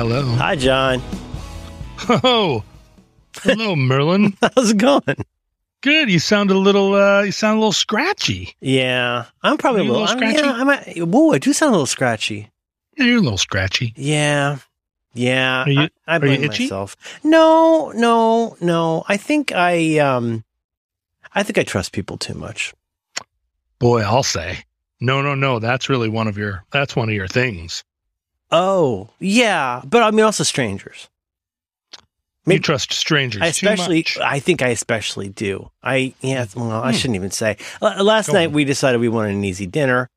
hello. Hi, John. Oh, hello, Merlin. How's it going? Good. You sound a little. Uh, you sound a little scratchy. Yeah, I'm probably a You a little, little I'm- scratchy? Yeah, I'm a, whoa, I do sound a little scratchy. Yeah, you're a little scratchy. Yeah, yeah. Are you- I, I are you blame itchy? myself. No, no, no. I think I um, I think I trust people too much. Boy, I'll say. No, no, no. That's really one of your. That's one of your things. Oh, yeah, but I mean also strangers. You trust strangers I especially, too much. I think I especially do. I yeah. Well, I Hmm. shouldn't even say. L- last Go night on. we decided we wanted an easy dinner.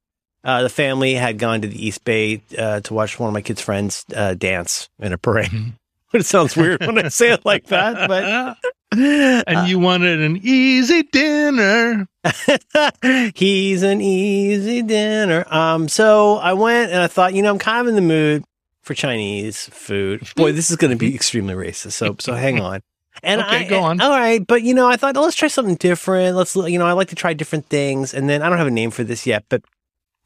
Uh, the family had gone to the East Bay uh, to watch one of my kids' friends uh, dance in a parade. Mhm. it sounds weird when I say it like that, but and you wanted an easy dinner. he's an easy dinner. Um, so I went and I thought, you know, I'm kind of in the mood for Chinese food. Boy, this is going to be extremely racist. So, so hang on. And Okay, I, go on. All right, but you know, I thought oh, let's try something different. Let's, you know, I like to try different things. And then I don't have a name for this yet, but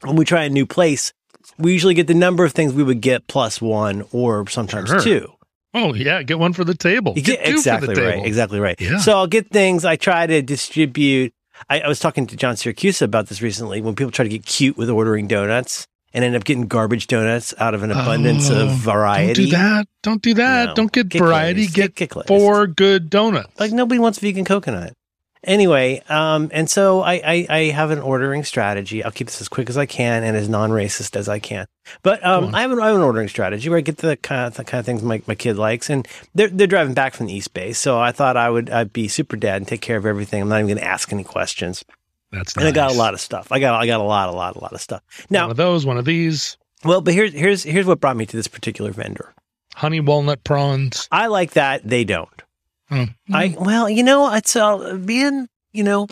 when we try a new place, we usually get the number of things we would get plus one or sometimes Sure. two. Oh yeah, get one for the table. You Get exactly for the right. table. Exactly right. Yeah. So I'll get things. I try to distribute. I, I was talking to John Siracusa about this recently. When people try to get cute with ordering donuts and end up getting garbage donuts out of an abundance Oh, of variety. Don't do that. Don't do that. No. Don't get, Get variety. Get, Get- get four good donuts. Like nobody wants vegan coconut. Anyway, um, and so I, I, I have an ordering strategy. I'll keep this as quick as I can and as non-racist as I can. But um. I have an I have an ordering strategy where I get the kind of the kind of things my, my kid likes, and they're they're driving back from the East Bay, so I thought I would I'd be super dad and take care of everything. I'm not even going to ask any questions, That's and I got a lot of stuff. I got I got a lot a lot a lot of stuff. Now one of those, one of these, well, but here's here's here's what brought me to this particular vendor. honey walnut prawns. I like that. They don't. Oh, I well, you know, it's uh, being you know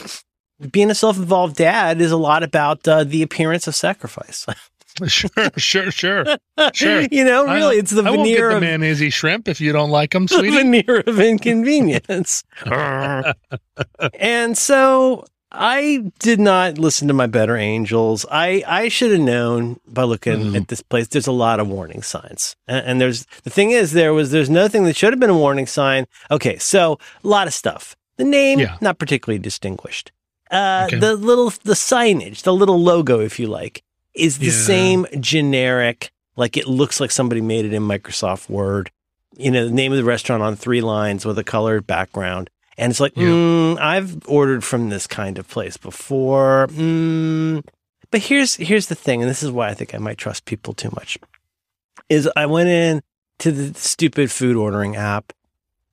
being a self-involved dad is a lot about uh, the appearance of sacrifice. sure, sure, sure, sure. you know, I- really, it's the I veneer the of mayonnaise shrimp if you don't like them, the sweetie. veneer of inconvenience. and so I did not listen to my better angels. I, I should have known by looking Mhm. at this place. There's a lot of warning signs, and, and there's the thing is there was there's nothing that should have been a warning sign. Okay, so a lot of stuff. The name Yeah. not particularly distinguished. Uh, Okay. The little the signage, the little logo, if you like, is the Yeah. same generic. Like it looks like somebody made it in Microsoft Word. You know, the name of the restaurant on three lines with a colored background. And it's like, Yeah. mm, I've ordered from this kind of place before. Mm. But here's here's the thing, and this is why I think I might trust people too much. Is I went in to the stupid food ordering app,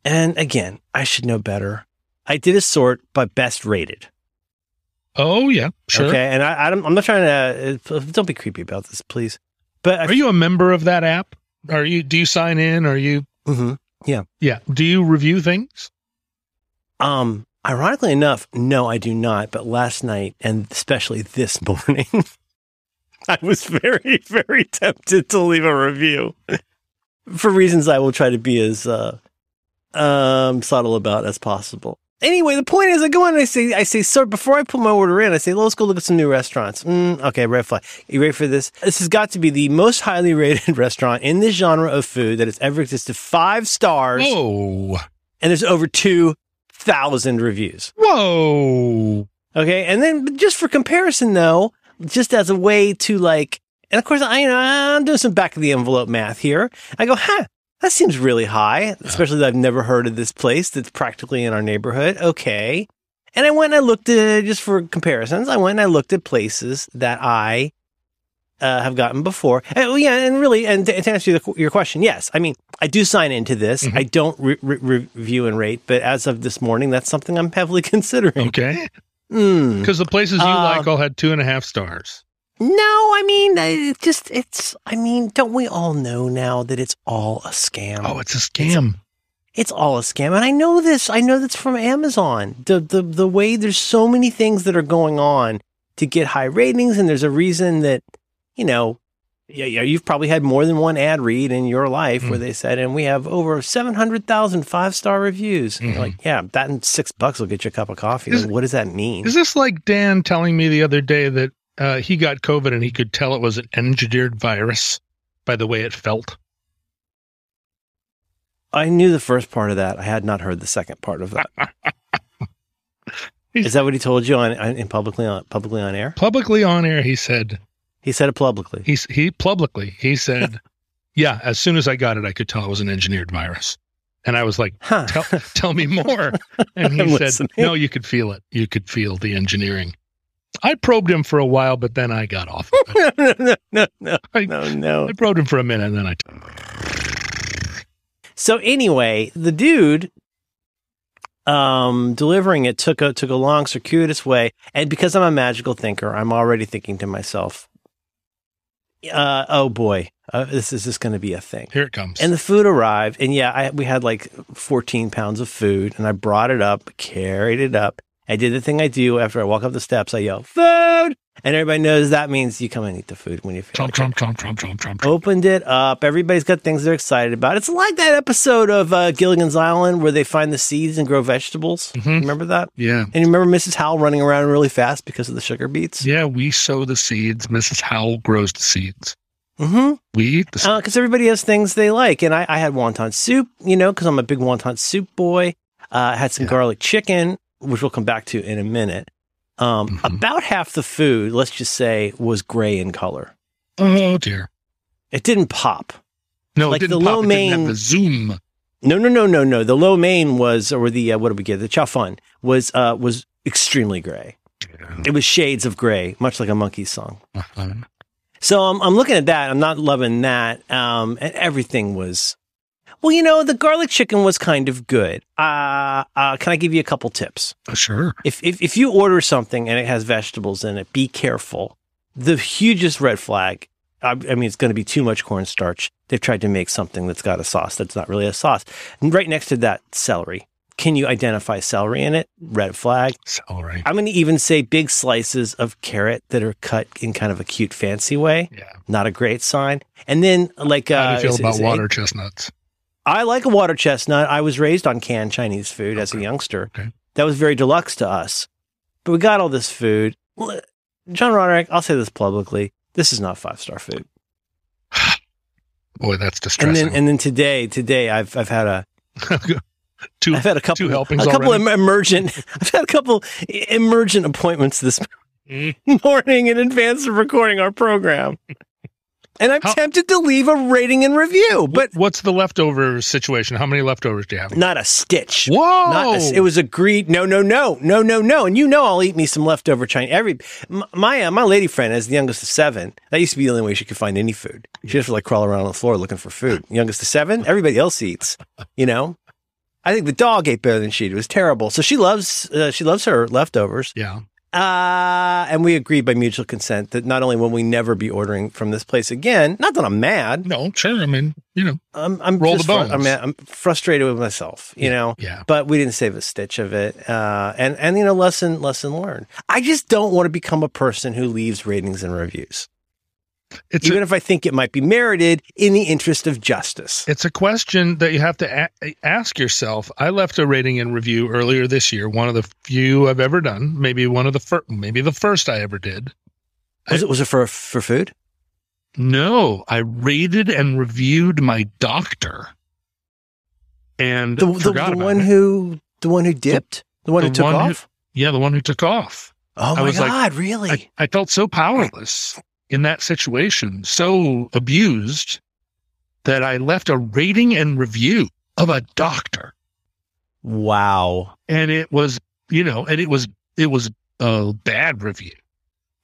and again, I should know better. I did a sort by best rated. oh yeah, sure. Okay, and I, I I'm not trying to. Uh, don't be creepy about this, please. But I, Are you a member of that app? Are you? Do you sign in? Are you? Mhm. Yeah. Do you review things? Um, ironically enough, no, I do not. But last night, and especially this morning, I was very, very tempted to leave a review for reasons I will try to be as uh, um, subtle about as possible. Anyway, the point is, I go in and I say, I say, sir, before I put my order in, I say, let's go look at some new restaurants. Mm, okay, red flag. You ready for this? This has got to be the most highly rated restaurant in this genre of food that has ever existed. Five stars, Whoa, and there's over two thousand reviews. whoa. Okay, and then just for comparison, though, just as a way to like, and of course, I you know I'm doing some back of the envelope math here. I go, huh, that seems really high, especially that I've never heard of this place that's practically in our neighborhood. Okay, and I went and I looked at just for comparisons. I went and I looked at places that I. Uh, have gotten before, and, well, yeah, and really, and to, to answer your, your question, yes, I mean, I do sign into this. Mhm. I don't re- re- review and rate, but as of this morning, that's something I'm heavily considering. Okay, Hmm. because the places you Um, like all had two and a half stars. No, I mean, it just it's. I mean, don't we all know now that it's all a scam? Oh, it's a scam. it's all a scam, and I know this. I know that's from Amazon. The the the way there's so many things that are going on to get high ratings, and there's a reason that you know. Yeah, yeah, you've probably had more than one ad read in your life where Mm. they said, and we have over 700,000 five star reviews. And you're Mhm. Like, yeah, that and six bucks will get you a cup of coffee. Is- Like, what does that mean? Is this like Dan telling me the other day that uh, he got COVID and he could tell it was an engineered virus by the way it felt? I knew the first part of that. I had not heard the second part of that. Is that what he told you on, on in publicly on publicly on air? Publicly on air, he said He said it publicly. he he publicly he said, "Yeah, as soon as I got it, I could tell it was an engineered virus." And I was like, Huh. "Tell tell me more." And he said, listening. "No, you could feel it. You could feel the engineering." I probed him for a while, but then I got off. Of it. no, no, no, no, I, no, no. I probed him for a minute, and then I. So anyway, the dude um delivering it took a took a long circuitous way and because I'm a magical thinker, I'm already thinking to myself, uh oh boy, uh, this is just going to be a thing. Here it comes. And the food arrived, and yeah, I, we had like 14 pounds of food, and I brought it up, carried it up. I did the thing I do after I walk up the steps. I yell, "Food!" And everybody knows that means you come and eat the food when you feel Trump, like it. Trump, Trump, Trump, Trump, Trump, Trump. Opened it up. Everybody's got things they're excited about. It's like that episode of uh, Gilligan's Island where they find the seeds and grow vegetables. Mhm. Remember that? Yeah, And you remember Mrs. Howell running around really fast because of the sugar beets? yeah. We sow the seeds. Mrs. Howell grows the seeds. Mm-hmm. We eat the seeds. because everybody has things they like. And I, I had wonton soup, you know, because I'm a big wonton soup boy. Uh, I had some Yeah. garlic chicken, which we'll come back to in a minute. Um, Mhm. About half the food, let's just say, was gray in color. oh dear. It didn't pop. No, Like it didn't the pop. lo It didn't have mein- the zoom. No, no, no, no, no. The lo mein was, or the uh, what did we get? The chow fun was uh, was extremely gray. It was shades of gray, much like a monkey song. Uh-huh. So I'm, I'm looking at that. I'm not loving that. Um, and everything was, well, you know, the garlic chicken was kind of good. Uh, uh, can I give you a couple tips? Uh, Sure. If, if, if you order something and it has vegetables in it, be careful. The hugest red flag, I, I mean, it's going to be too much cornstarch. They've tried to make something that's got a sauce that's not really a sauce. And right next to that, celery. Can you identify celery in it? Red flag. Celery. I'm going to even say big slices of carrot that are cut in kind of a cute, fancy way Yeah. not a great sign. And then like uh, How do you feel is- about water chestnuts? I like a water chestnut. I was raised on canned Chinese food as a youngster. Okay. That was very deluxe to us. But we got all this food. John Roderick, I'll say this publicly. This is not five star food. Boy, that's And distressing. then and then today, today I've I've had a two, I've had a couple two helpings a couple already? em- emergent I've had a couple emergent appointments this morning in advance of recording our program. And I'm How- tempted to leave a rating and review, but what's the leftover situation? How many leftovers do you have? not a stitch. Whoa! Not a, it was agreed. No, no, no, no, no, no. And you know, I'll eat me some leftover Chinese. Every my uh, my lady friend, as the youngest of seven, that used to be the only way she could find any food. She just like crawl around on the floor looking for food. Youngest of seven, everybody else eats. You know, I think the dog ate better than she did. It was terrible. So she loves uh, she loves her leftovers. yeah. Uh, and we agreed by mutual consent that not only will we never be ordering from this place again. Not that I'm mad. No, sure. I mean, you know, I'm I'm Roll just the bones. I'm, I'm frustrated with myself. You know yeah. but we didn't save a stitch of it. Uh, and and you know, lesson lesson learned. I just don't want to become a person who leaves ratings and reviews, It's even a, if I think it might be merited in the interest of justice. it's a question that you have to a- ask yourself. I left a rating and review earlier this year, one of the few I've ever done, maybe one of the first, maybe the first I ever did. Was it was it for for food? No, I rated and reviewed my doctor, and The, the, the one it. who the one who dipped, the, one who the took one who- off. yeah, the one who took off. oh I my was like- god, really? I, I felt so powerless in that situation, so abused that I left a rating and review of a doctor. wow. And it was, you know, and it was, it was a bad review.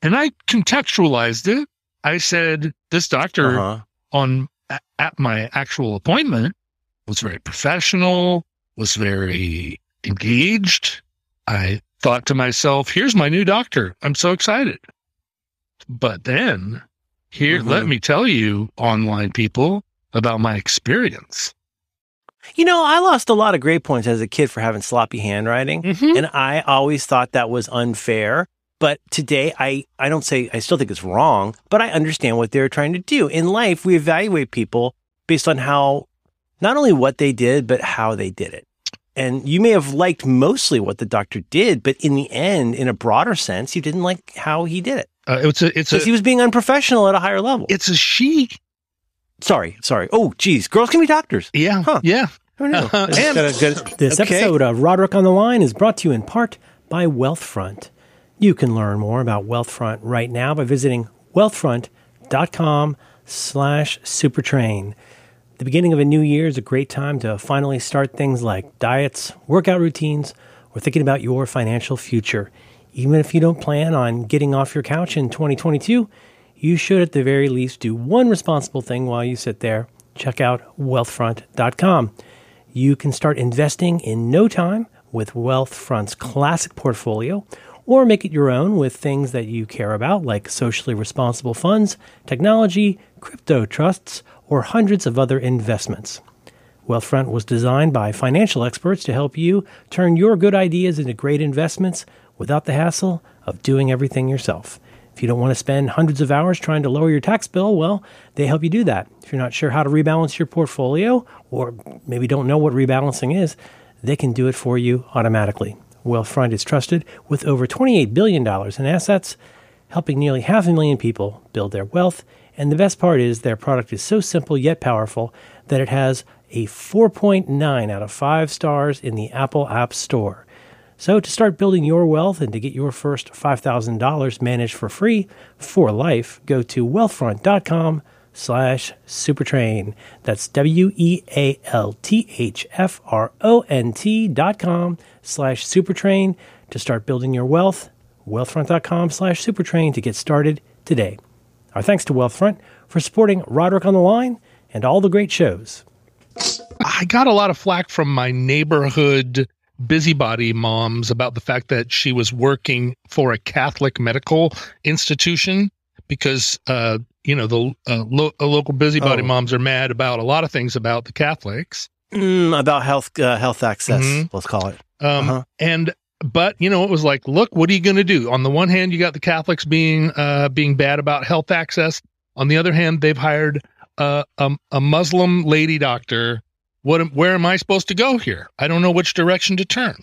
And I contextualized it. I said, this doctor Uh-huh. on at my actual appointment was very professional, was very engaged. I thought to myself, here's my new doctor. I'm so excited. But then here, let Mhm. me tell you, online people, about my experience. You know, I lost a lot of grade points as a kid for having sloppy handwriting. Mm-hmm. and I always thought that was unfair. But today, I, I don't say, I still think it's wrong, but I understand what they're trying to do. In life, we evaluate people based on how, not only what they did, but how they did it. And you may have liked mostly what the doctor did, but in the end, in a broader sense, you didn't like how he did it Uh, it's a, it's a, he was being unprofessional at a higher level. it's a she. sorry, sorry. Oh, geez, girls can be doctors. Yeah. Huh. Yeah. Who knew? Uh-huh. And- got a good- This okay. episode of Roderick on the Line is brought to you in part by Wealthfront. You can learn more about Wealthfront right now by visiting wealthfront.com slash supertrain. The beginning of a new year is a great time to finally start things like diets, workout routines, or thinking about your financial future. Even if you don't plan on getting off your couch in 2022, you should at the very least do one responsible thing while you sit there. Check out wealthfront.com. You can start investing in no time with Wealthfront's classic portfolio, or make it your own with things that you care about, like socially responsible funds, technology, crypto trusts, or hundreds of other investments. Wealthfront was designed by financial experts to help you turn your good ideas into great investments without the hassle of doing everything yourself. If you don't want to spend hundreds of hours trying to lower your tax bill, well, they help you do that. If you're not sure how to rebalance your portfolio, or maybe don't know what rebalancing is, they can do it for you automatically. Wealthfront is trusted with over $28 billion in assets, helping nearly half a million people build their wealth. And the best part is their product is so simple yet powerful that it has a 4.9 out of 5 stars in the Apple App Store. So to start building your wealth and to get your first $5,000 managed for free for life, go to wealthfront.com slash supertrain. That's W-E-A-L-T-H-F-R-O-N-T dot com slash supertrain to start building your wealth. Wealthfront.com slash supertrain to get started today. Our thanks to Wealthfront for supporting Roderick on the Line and all the great shows. I got a lot of flack from my neighborhood busybody moms about the fact that she was working for a Catholic medical institution because, uh, you know, the uh, lo- uh, local busybody Oh. moms are mad about a lot of things about the Catholics. Mm, about health uh, health access, Mhm. let's call it. Um, Uh-huh. And but you know, it was like, look, what are you going to do? On the one hand, you got the Catholics being uh, being bad about health access. On the other hand, they've hired uh, a, a Muslim lady doctor. What? am- Where am I supposed to go here? I don't know which direction to turn.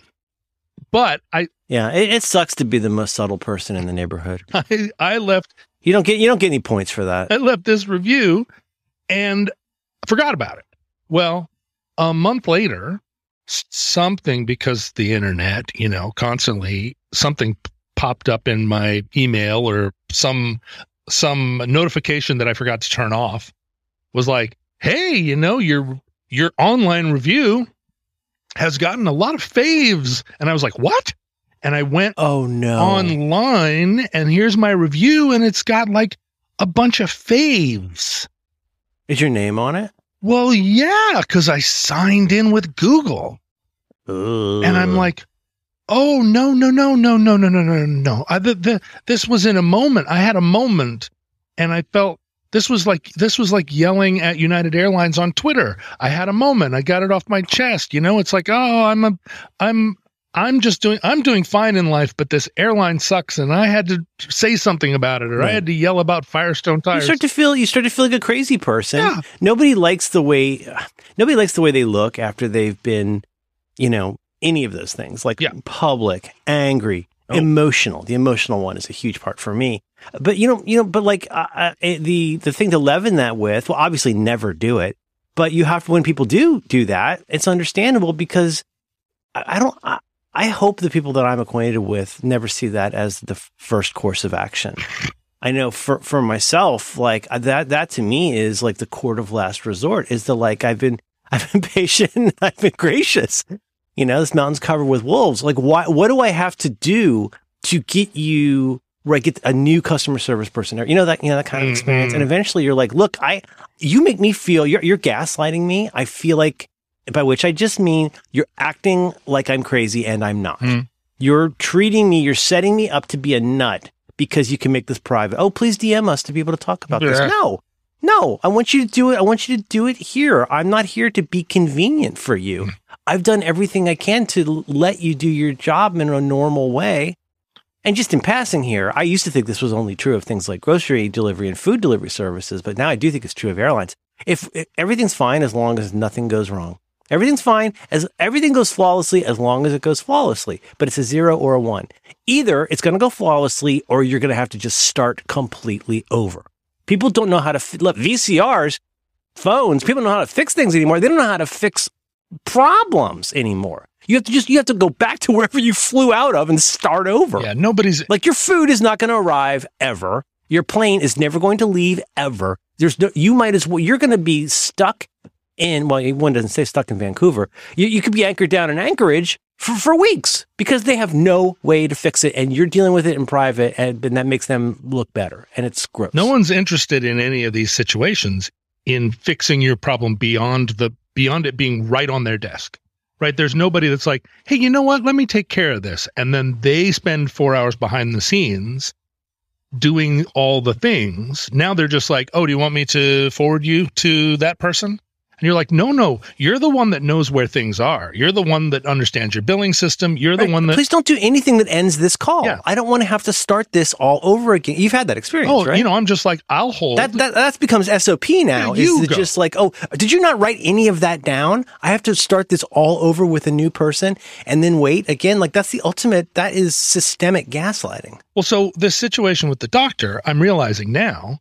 But I, Yeah, it, it sucks to be the most subtle person in the neighborhood. I, I left You don't get you don't get any points for that. I left this review and forgot about it. Well, a month later, something because the internet, you know, constantly something popped up in my email or some some notification that I forgot to turn off was like, "Hey, you know, your your online review has gotten a lot of faves." And I was like, "What?" And I went Oh no. online and here's my review and it's got like a bunch of faves. Is your name on it? Well, yeah, because I signed in with Google and I'm like, oh, no, no, no, no, no, no, no, no, no. I, the, the, this was in a moment. I had a moment and I felt this was like this was like yelling at United Airlines on Twitter. I had a moment. I got it off my chest. You know, it's like, oh, I'm a, I'm, I'm just doing, I'm doing fine in life, but this airline sucks, and I had to say something about it, or I had to yell about Firestone tires. you start to feel you start to feel like a crazy person. Yeah. Nobody likes the way nobody likes the way they look after they've been, you know, any of those things like Yeah. public, angry, Oh. emotional. The emotional one is a huge part for me. But you know, you know, but like uh, uh, eh, the the thing to leaven that with, well, obviously never do it. But you have to when people do do that, it's understandable because I, I don't. I, I hope the people that I'm acquainted with never see that as the first course of action. I know for for myself, like uh, that that to me is like the court of last resort. Is the like I've been I've been patient, I've been gracious. You know, this mountain's covered with wolves. Like, why? What do I have to do to get you? Right, get a new customer service person, or you know that you know that kind of experience, Mhm. and eventually you're like, look, I, you make me feel you're you're gaslighting me. I feel like, by which I just mean you're acting like I'm crazy and I'm not. Mm. You're treating me, you're setting me up to be a nut because you can make this private. Oh, please DM us to be able to talk about Yeah. this. No, no, I want you to do it. I want you to do it here. I'm not here to be convenient for you. I've done everything I can to l- let you do your job in a normal way. And just in passing here, I used to think this was only true of things like grocery delivery and food delivery services, but now I do think it's true of airlines. If, if everything's fine as long as nothing goes wrong. Everything's fine as everything goes flawlessly as long as it goes flawlessly, but it's a zero or a one. Either it's going to go flawlessly or you're going to have to just start completely over. People don't know how to fi- look VCRs, phones. People don't know how to fix things anymore. They don't know how to fix problems anymore. You have to just you have to go back to wherever you flew out of and start over. Yeah, nobody's Like your food is not going to arrive ever. Your plane is never going to leave ever. There's no, you might as well, you're going to be stuck in, well, one doesn't say stuck in Vancouver. You, you could be anchored down in Anchorage for, for weeks because they have no way to fix it and you're dealing with it in private and, and that makes them look better. And it's gross. no one's interested in any of these situations in fixing your problem beyond the beyond it being right on their desk. Right? There's nobody that's like, "Hey, you know what? Let me take care of this." And then they spend 4 hours behind the scenes doing all the things. Now they're just like, "Oh, do you want me to forward you to that person?" And you're like, no, no, you're the one that knows where things are. You're the one that understands your billing system. You're the one that Please don't do anything that ends this call. Yeah. I don't want to have to start this all over again. You've had that experience, Oh, right? you know, I'm just like, I'll hold. That, that that's becomes SOP now. Yeah, you is just like, oh, did you not write any of that down? I have to start this all over with a new person and then wait again. Like that's the ultimate. That is systemic gaslighting. well, so this situation with the doctor, I'm realizing now,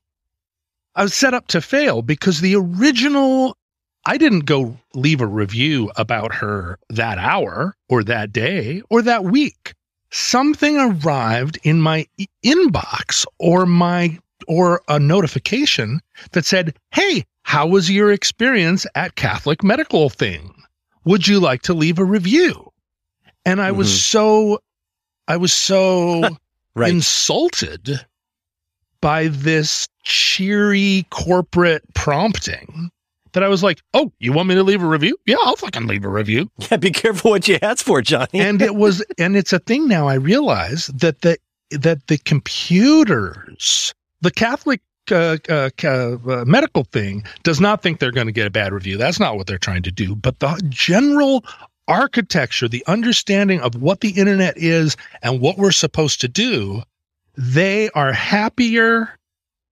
I was set up to fail because the original, I didn't go leave a review about her that hour or that day or that week. Something arrived in my e- inbox or my or a notification that said, "Hey, how was your experience at Catholic Medical Thing? Would you like to leave a review?" And I was Mhm. so I was so Right. insulted by this cheery corporate prompting that I was like, "Oh, you want me to leave a review? Yeah, I'll fucking leave a review." yeah. Be careful what you ask for, Johnny. and it was and it's a thing now i realize that the that the computers the catholic uh, uh, uh, medical thing does not think they're going to get a bad review that's not what they're trying to do but the general architecture the understanding of what the internet is and what we're supposed to do they are happier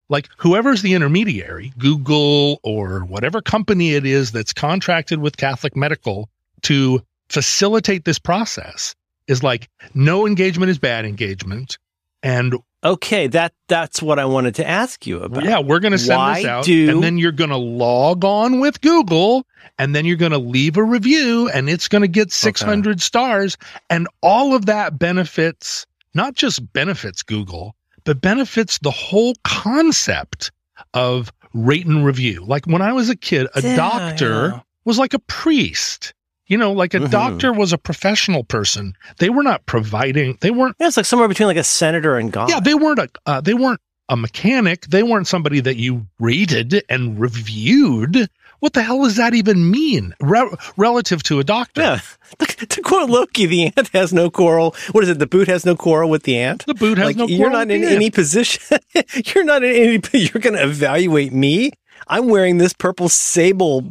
like whoever's the intermediary google or whatever company it is that's contracted with catholic medical to facilitate this process is like no engagement is bad engagement and okay, that that's what I wanted to ask you about. yeah we're going to send Why this out do- and then you're going to log on with google and then you're going to leave a review and it's going to get 600 stars and all of that benefits not just benefits google but benefits the whole concept of rate and review like when i was a kid a Yeah, doctor yeah. was like a priest you know like a Mhm. doctor was a professional person they were not providing they weren't Yeah, it's like somewhere between like a senator and God. yeah, they weren't a uh, they weren't a mechanic. They weren't somebody that you rated and reviewed. What the hell does that even mean Re- relative to a doctor? Yeah. to quote Loki, the ant has no quarrel. What is it? The boot has no quarrel with the ant. The boot has like no. you're not in any ant. position. you're not in any. You're going to evaluate me. I'm wearing this purple sable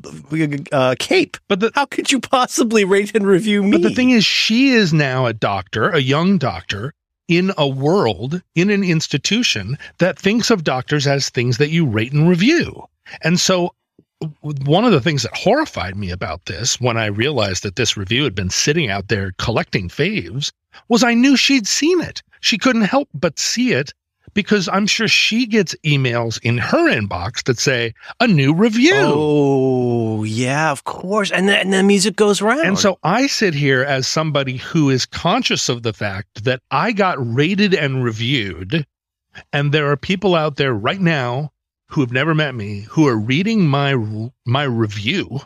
uh, cape. But the How could you possibly rate and review me? but the thing is, she is now a doctor, a young doctor. In a world, in an institution that thinks of doctors as things that you rate and review. And so, one of the things that horrified me about this when I realized that this review had been sitting out there collecting faves was I knew she'd seen it. She couldn't help but see it because I'm sure she gets emails in her inbox that say a new review. Oh yeah, of course. And then and the music goes round. And so I sit here as somebody who is conscious of the fact that I got rated and reviewed. And there are people out there right now who have never met me who are reading my my review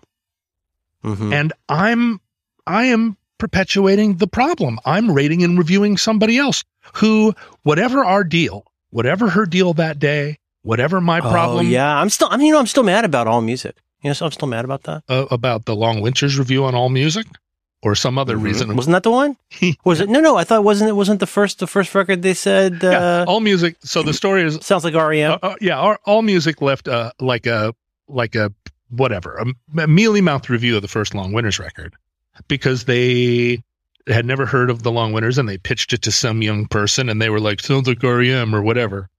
Mhm. and I'm I am perpetuating the problem. I'm rating and reviewing somebody else who whatever our deal, whatever her deal that day, whatever my problem Oh, problem yeah, I'm still. I mean, you know, I'm still mad about all music. You know, so I'm still mad about that. uh, about the Long Winters review on All Music or some other Mhm. reason wasn't that the one? Was it? No, no. I thought it wasn't. It wasn't the first. The first record they said. Uh, yeah, all music. So the story is, sounds like REM. uh, uh, yeah, all, all music left uh, like a like a whatever a, a mealy mouthed review of the first Long Winters record because they had never heard of the Long Winters and they pitched it to some young person and they were like sounds like REM or whatever.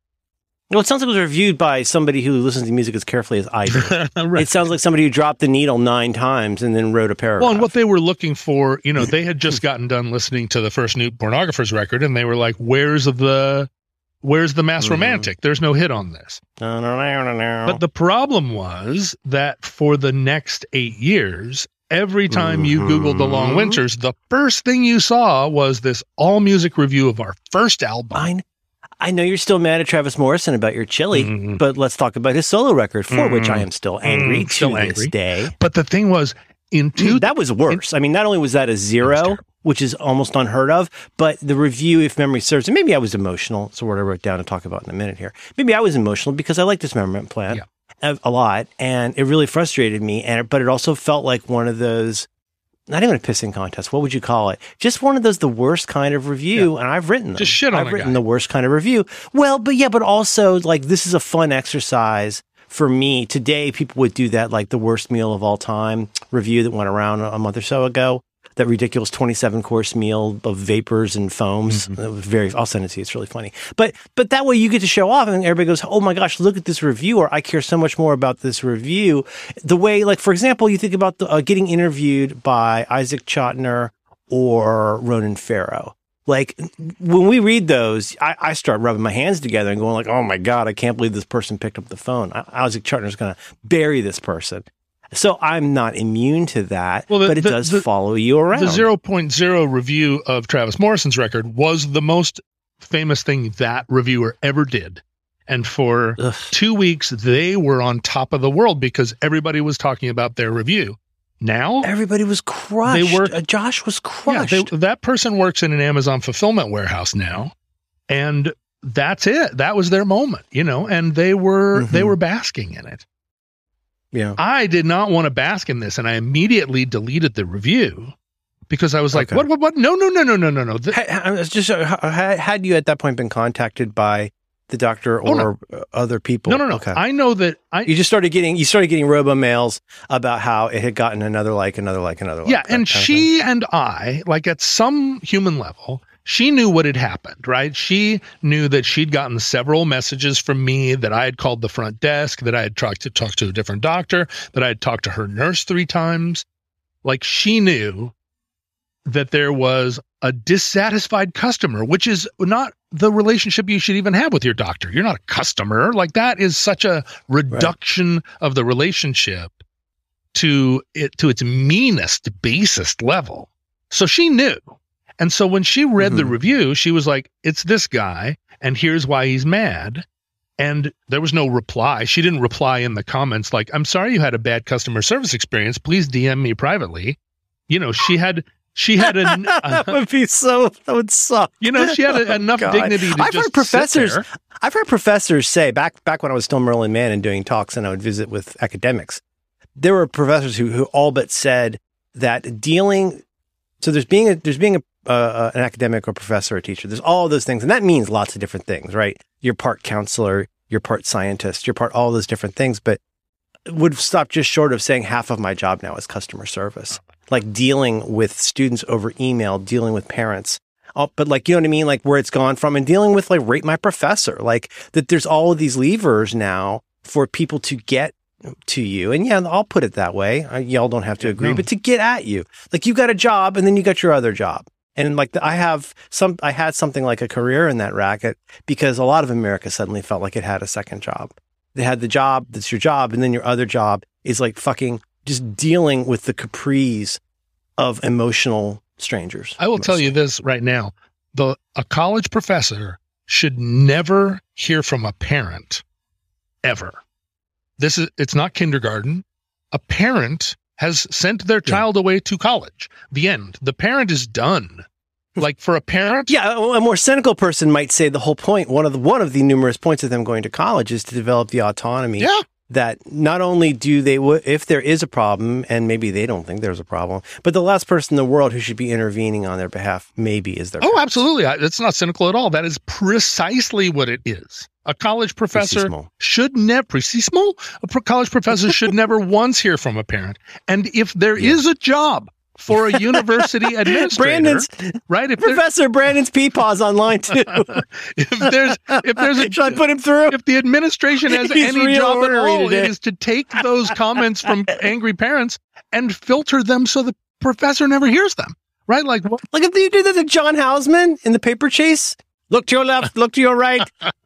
Well, it sounds like it was reviewed by somebody who listens to music as carefully as I do. right. It sounds like somebody who dropped the needle nine times and then wrote a paragraph. Well, and what they were looking for, you know, they had just gotten done listening to the first new pornographers record, and they were like, "Where's the, where's the mass Mhm. romantic? There's no hit on this." No, no, no, no, no. But the problem was that for the next eight years, every time you Googled the Long Mhm. Winters, the first thing you saw was this all music review of our first album. I, I know you're still mad at Travis Morrison about your chili, Mhm. but let's talk about his solo record, for which Mhm. I am still angry Mm, to still this angry. day. But the thing was, in two, that was worse. I mean, not only was that a zero, which is almost unheard of, but the review, if memory serves, and maybe I was emotional. So what I wrote down to talk about in a minute here. Maybe I was emotional because I like Dismemberment Plan Yeah. a, a lot, and it really frustrated me. And but it also felt like one of those. Not even a pissing contest. What would you call it? Just one of those the worst kind of review, and I've written them. Just shit on I've written guy. the worst kind of review. Well, but yeah, but also like this is a fun exercise for me today. People would do that like the worst meal of all time review that went around a month or so ago. That ridiculous twenty-seven course meal of vapors and foams. Mm-hmm. Very. I'll send it to you. It's really funny. But but that way you get to show off, and everybody goes, "Oh my gosh, look at this review!" Or I care so much more about this review. The way, like for example, you think about the, uh, getting interviewed by Isaac Chotiner or Ronan Farrow. Like when we read those, I, I start rubbing my hands together and going like, "Oh my god, I can't believe this person picked up the phone." I, Isaac Chotiner's going to bury this person. So I'm not immune to that, Well, the- but it the- does the- follow you around. the 0.0 review of Travis Morrison's record was the most famous thing that reviewer ever did. And for Ugh. two weeks, they were on top of the world because everybody was talking about their review. Now, Everybody was crushed. They were- Uh, Josh was yeah, crushed. they, that person works in an Amazon fulfillment warehouse now, and that's it. That was their moment, you know. And they were they Mhm. were basking in it. Yeah. I did not want to bask in this, and I immediately deleted the review because I was like, Okay. "What? What? What? No! No! No! No! No! No! No! Th- Ha- ha- it's just uh, had you at that point been contacted by the doctor Oh, or uh, other people? no! No! No! Okay. I know that I you just started getting you started getting robo mails about how it had gotten another like, another like, another like. yeah, and kind of thing. she and I, like at some human level, she knew what had happened, right? She knew that she'd gotten several messages from me that I had called the front desk, that I had talked to talk to a different doctor, that I had talked to her nurse three times. Like she knew that there was a dissatisfied customer, which is not the relationship you should even have with your doctor. You're not a customer. Like that is such a reduction of the relationship to it to its meanest, basest level. So she knew. And so when she read the Mhm. review, she was like, it's this guy, and here's why he's mad. And there was no reply. She didn't reply in the comments like, I'm sorry you had a bad customer service experience. Please DM me privately. You know, she had she had a, that would be so. That would suck. you know, she had a, enough God. dignity to I've heard professors. I've heard professors say back back when I was still Merlin Mann and doing talks, and I would visit with academics. There were professors who who all but said that dealing. So there's being a there's being a uh, uh, an academic or professor or teacher. There's all those things, and that means lots of different things, right? You're part counselor, you're part scientist, you're part all those different things, but would stop just short of saying half of my job now is customer service, like dealing with students over email, dealing with parents. Oh, but like you know what I mean, like where it's gone from, and dealing with like rate my professor, like that. There's all of these levers now for people to get to you, and yeah, I'll put it that way. Y'all don't have to agree, No. but to get at you, like you got a job, and then you got your other job, and like I have some, I had something like a career in that racket because a lot of America suddenly felt like it had a second job. They had the job that's your job, and then your other job is like fucking just dealing with the caprice of emotional strangers. I will tell you this right now. The a college professor should never hear from a parent ever. This is it's not kindergarten. A parent has sent their Yeah. child away to college. The end. The parent is done. Like for a parent, Yeah, a a more cynical person might say the whole point, one of the one of the numerous points of them going to college is to develop the autonomy yeah, that not only do they if there is a problem and maybe they don't think there's a problem, but the last person in the world who should be intervening on their behalf maybe is their Oh, absolutely. I- It's not cynical at all. That is precisely what it is. A college professor should never, precismo? A college professor should never once hear from a parent. And if there is Yeah. a job for a university administrator, Brandon's right? If, Professor Brandon's peepaws online too. if there's if there's a Should I put him through? if the administration has He's any job at all, it is to take those comments from angry parents and filter them so the professor never hears them. Right? Like what? Look if you do that to John Houseman in the paper chase. Look to your left, look to your right.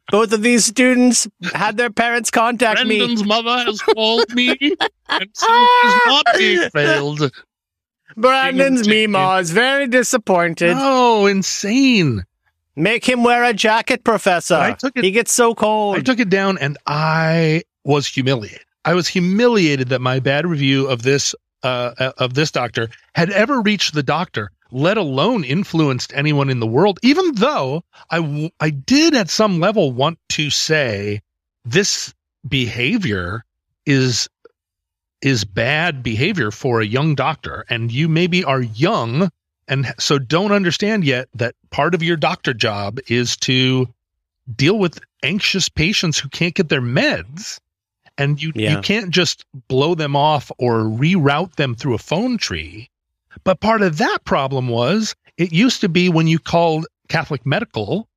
Both of these students had their parents contact me. Brendan's mother has called me and she is not being failed. Brandon's Mima is very disappointed. Oh, insane. Make him wear a jacket, Professor. I took it- he gets so cold. I took it down and I was humiliated. I was humiliated that my bad review of this uh, uh, of this doctor had ever reached the doctor, let alone influenced anyone in the world. Even though I w- I did at some level want to say this behavior is is bad behavior for a young doctor, and you maybe are young and so don't understand yet that part of your doctor job is to deal with anxious patients who can't get their meds and you Yeah. you can't just blow them off or reroute them through a phone tree but part of that problem was it used to be when you called catholic medical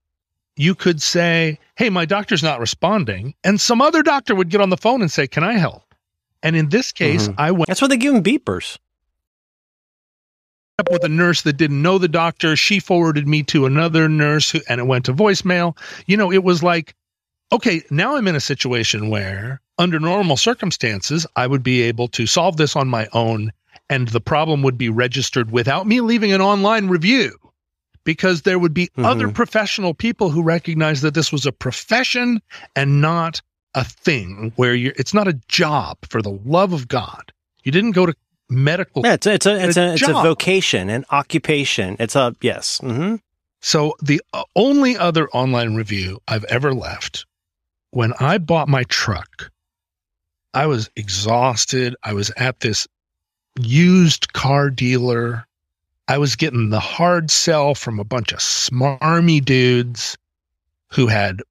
you could say hey my doctor's not responding and some other doctor would get on the phone and say can i help and in this case Mhm. i went That's why they give him beepers. up with a nurse that didn't know the doctor. She forwarded me to another nurse who, and it went to voicemail. You know, it was like, okay, now I'm in a situation where under normal circumstances, I would be able to solve this on my own and the problem would be registered without me leaving an online review because there would be other Mhm. professional people who recognize that this was a profession and not a thing where you're, it's not a job for the love of God. You didn't go to medical Yeah, it's a, it's a, it's a, it's a vocation, an occupation. It's a, yes. hmm So the uh, only other online review I've ever left when I bought my truck, I was exhausted. I was at this used car dealer. I was getting the hard sell from a bunch of smarmy dudes who had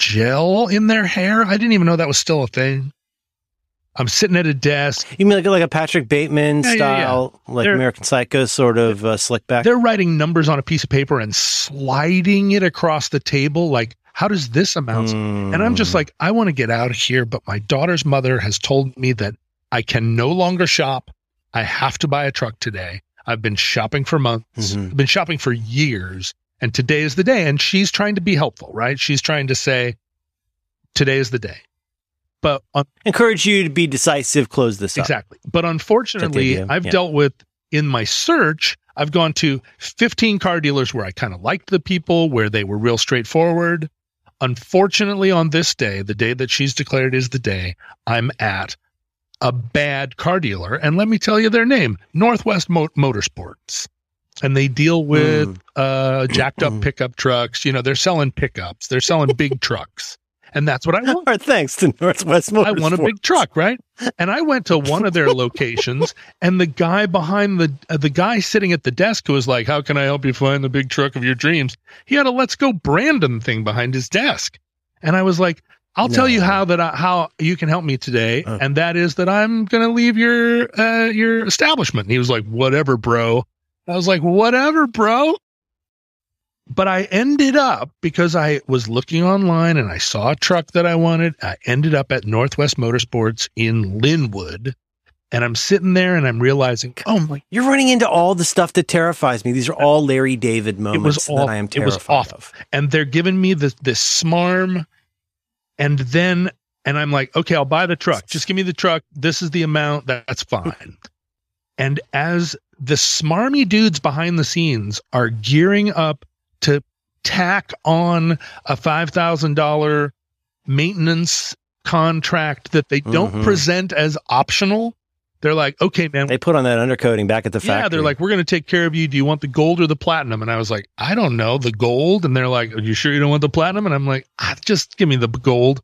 gel in their hair. I didn't even know that was still a thing. I'm sitting at a desk. You mean like, like a Patrick Bateman Yeah, yeah, yeah. style, like They're- American Psycho sort of uh, slick back? They're writing numbers on a piece of paper and sliding it across the table. Like, how does this amount? And I'm just Mm. like, I want to get out of here, but my daughter's mother has told me that I can no longer shop. I have to buy a truck today. I've been shopping for months, Mhm. I've been shopping for years, and today is the day. And she's trying to be helpful, right? She's trying to say, today is the day. But un- encourage you to be decisive. Close this up. exactly. But unfortunately, I've yeah. dealt with in my search, I've gone to 15 car dealers where I kind of liked the people, where they were real straightforward. Unfortunately, on this day, the day that she's declared is the day, I'm at a bad car dealer. And let me tell you their name Northwest Mo- Motorsports. And they deal with Mm. uh, jacked up pickup trucks. You know, they're selling pickups, they're selling big trucks. And that's what I want. Right, thanks to Northwest Motors. I want a big truck, right? And I went to one of their locations, and the guy behind the uh, the guy sitting at the desk who was like, "How can I help you find the big truck of your dreams?" He had a "Let's Go Brandon" thing behind his desk, and I was like, "I'll tell you how that I, how you can help me today, Uh. and that is that I'm going to leave your uh, your establishment." And he was like, "Whatever, bro." I was like, "Whatever, bro." But I ended up because I was looking online and I saw a truck that I wanted. I ended up at Northwest Motorsports in Lynnwood. And I'm sitting there and I'm realizing, oh my, You're running into all the stuff that terrifies me. These are all Larry David moments awful. that I am It was terrified awful. of. and they're giving me this this smarm. And then and I'm like, okay, I'll buy the truck. Just give me the truck. This is the amount. That's fine. and as the smarmy dudes behind the scenes are gearing up to tack on a five thousand dollar maintenance contract that they don't Mhm. present as optional, they're like, okay, man, They put on that undercoating back at the factory. yeah, they're like, we're going to take care of you. Do you want the gold or the platinum? And I was like, I don't know, the gold. And they're like, Are you sure you don't want the platinum? And I'm like, ah, just give me the gold.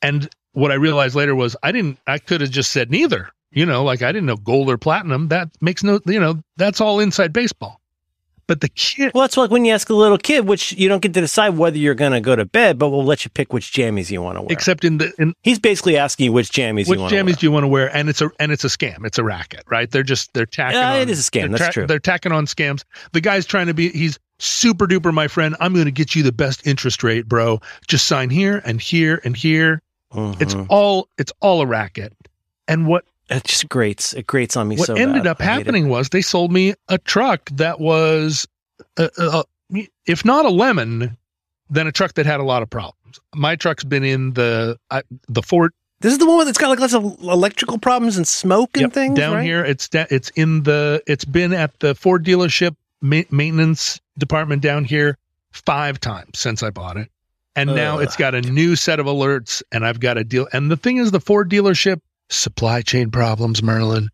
And what I realized later was I didn't, I could have just said neither. You know, like I didn't know gold or platinum. That makes no, you know, that's all inside baseball. But the kid, Well, that's like when you ask a little kid, which you don't get to decide whether you're going to go to bed, but we'll let you pick which jammies you want to wear. except in the, in He's basically asking you which jammies which you want jammies do you want to wear? And it's a, and it's a scam. It's a racket, right? They're just, they're tacking Yeah, on. it is a scam. That's ta- true. They're tacking on scams. The guy's trying to be, he's super duper, my friend. I'm going to get you the best interest rate, bro. Just sign here and here and here. It's Mhm. all, it's all a racket. And what, it just grates. It grates on me so. what so ended bad. up happening was they sold me a truck that was, uh, uh, if not a lemon, then a truck that had a lot of problems. My truck's been in the, I, the Ford This is the one that's got like lots of electrical problems and smoke and Yep, things. down right? here. It's da- it's in the it's been at the Ford dealership ma- maintenance department down here five times since I bought it, and now it's got a new set of alerts, and I've got a deal. And the thing is, the Ford dealership supply chain problems, Merlin.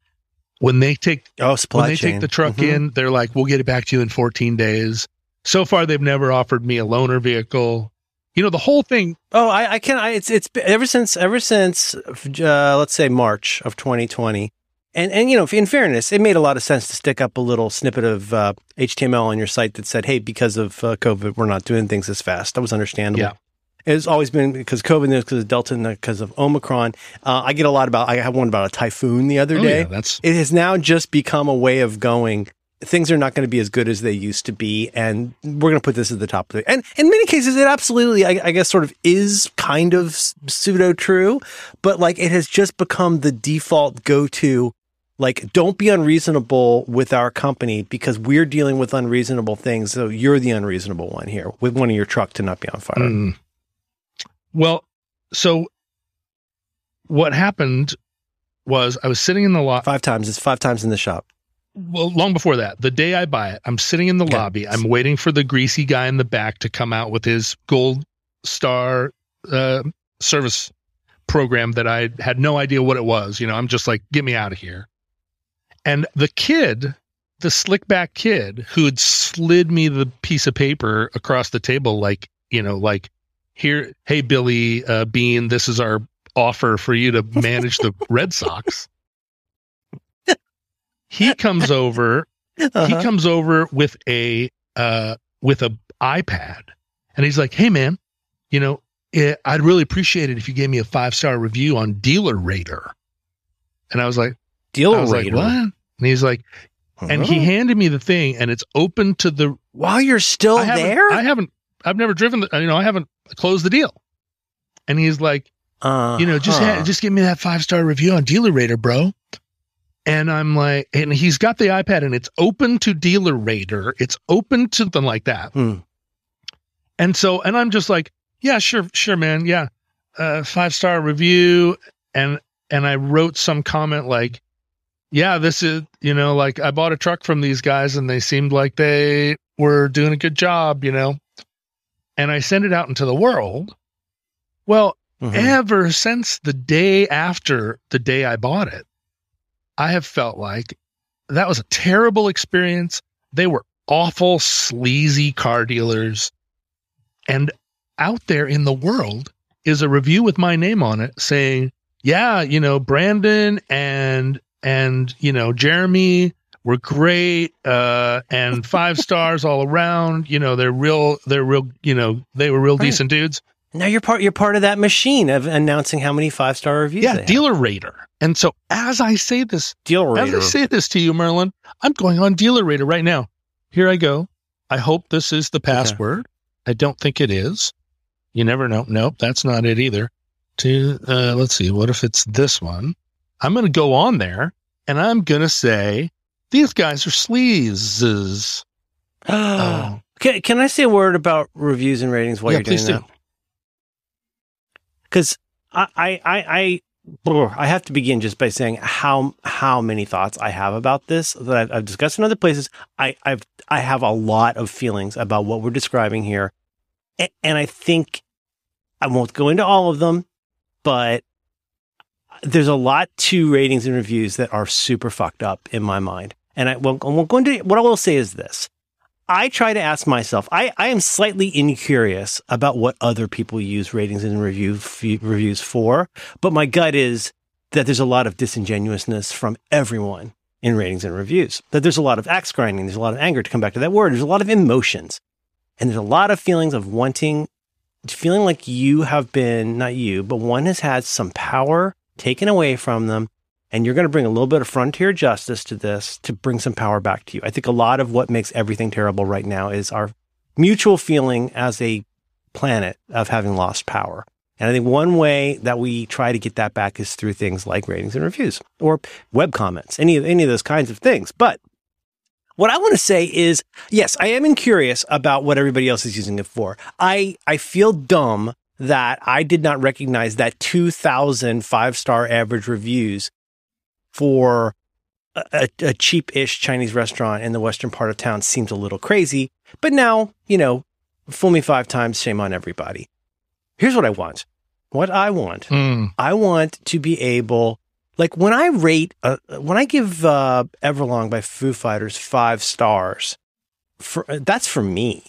When they take Oh, supply chain when they chain. take the truck Mhm. in, they're like, "We'll get it back to you in 14 days." So far, they've never offered me a loaner vehicle. You know, the whole thing. Oh, I, I can. I, it's it's ever since ever since uh, let's say March of 2020, and and you know, in fairness, it made a lot of sense to stick up a little snippet of uh, HTML on your site that said, "Hey, because of uh, COVID, we're not doing things as fast." That was understandable. Yeah. It's always been because COVID, because of Delta, and because of Omicron. Uh, I get a lot about. I had one about a typhoon the other Oh, day. yeah, that's it has now just become a way of going. Things are not going to be as good as they used to be, and we're going to put this at the top of it. And in many cases, it absolutely, I, I guess, sort of is kind of pseudo true, but like it has just become the default go to. Like, don't be unreasonable with our company because we're dealing with unreasonable things. So you're the unreasonable one here with one of your truck to not be on fire. Mm. Well, so what happened was I was sitting in the lot. Five times. It's five times in the shop. Well, long before that, the day I buy it, I'm sitting in the Okay. lobby. I'm waiting for the greasy guy in the back to come out with his gold star uh, service program that I had no idea what it was. You know, I'm just like, get me out of here. And the kid, the slick back kid who had slid me the piece of paper across the table, like, you know, like, here, hey, Billy uh, Beane, this is our offer for you to manage the Red Sox. He comes over he Uh-huh. comes over with a uh with a iPad and he's like, "Hey man, you know, eh, I'd really appreciate it if you gave me a five star review on Dealer Rater." And I was like, "Dealer was like, rater. "What?" And he's like, and he Oh. handed me the thing, and it's open to the. while you're still I there. I haven't. I've never driven. The, you know, I haven't closed the deal. And he's like, uh, you know, just ha- just give me that five star review on Dealer Rater, bro. And I'm like, and he's got the iPad and it's open to Dealer Rater. It's open to something like that. Hmm. And so, and I'm just like, yeah, sure, sure, man, yeah, uh, five star review. And and I wrote some comment like, yeah, this is, you know, like I bought a truck from these guys and they seemed like they were doing a good job, you know. And I send it out into the world. Well, Mhm. ever since the day after the day I bought it, I have felt like that was a terrible experience. They were awful, sleazy car dealers. And out there in the world is a review with my name on it saying, yeah, you know, Brandon and, and, you know, Jeremy were great, uh, and five stars all around. You know, they're real, they're real, you know, they were real Right. decent dudes. Now you're part. You're part of that machine of announcing how many five star reviews. yeah, they have. dealer rater. And so as I say this, deal as I say this to you, Merlin, I'm going on dealer rater right now. Here I go. I hope this is the password. I don't think it is. You never know. Nope, that's not it either. To uh, let's see, what if it's this one? I'm going to go on there and I'm going to say these guys are sleazes. Oh. Can, can I say a word about reviews and ratings while yeah, you're doing please that? because I, I, I, I, I have to begin just by saying how how many thoughts I have about this that I've, I've discussed in other places. I, I've I have a lot of feelings about what we're describing here, A- and I think I won't go into all of them, but there's a lot to ratings and reviews that are super fucked up in my mind. And I won't, I won't go into what I will say is this. I try to ask myself, I, I am slightly incurious about what other people use ratings and review, f- reviews for, but my gut is that there's a lot of disingenuousness from everyone in ratings and reviews. That there's a lot of axe grinding, there's a lot of anger to come back to that word, there's a lot of emotions, and there's a lot of feelings of wanting, feeling like you have been, not you, but one has had some power taken away from them and you're going to bring a little bit of frontier justice to this to bring some power back to you. I think a lot of what makes everything terrible right now is our mutual feeling as a planet of having lost power. And I think one way that we try to get that back is through things like ratings and reviews or web comments, any of any of those kinds of things. But what I want to say is, yes, I am curious about what everybody else is using it for. I I feel dumb that I did not recognize that 2,000 five star average reviews for a, a cheap ish Chinese restaurant in the western part of town seems a little crazy. But now, you know, fool me five times, shame on everybody. Here's what I want. What I want, Mm. I want to be able, like when I rate, uh, when I give uh, Everlong by Foo Fighters five stars, for that's for me.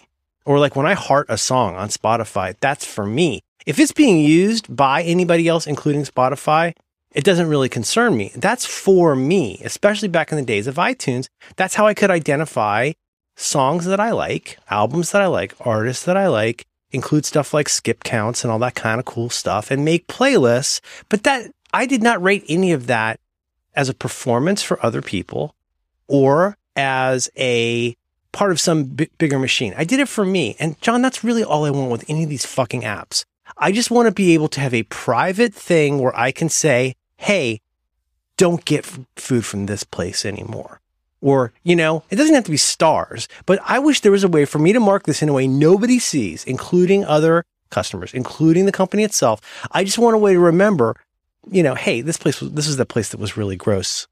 Or like when I heart a song on Spotify, that's for me. If it's being used by anybody else, including Spotify, it doesn't really concern me. That's for me, especially back in the days of iTunes. That's how I could identify songs that I like, albums that I like, artists that I like, include stuff like skip counts and all that kind of cool stuff and make playlists. But that I did not rate any of that as a performance for other people or as a part of some bi- bigger machine. I did it for me. And John, that's really all I want with any of these fucking apps. I just want to be able to have a private thing where I can say, Hey, don't get f- food from this place anymore. Or, you know, it doesn't have to be stars, but I wish there was a way for me to mark this in a way nobody sees, including other customers, including the company itself. I just want a way to remember, you know, hey, this place was, this is the place that was really gross.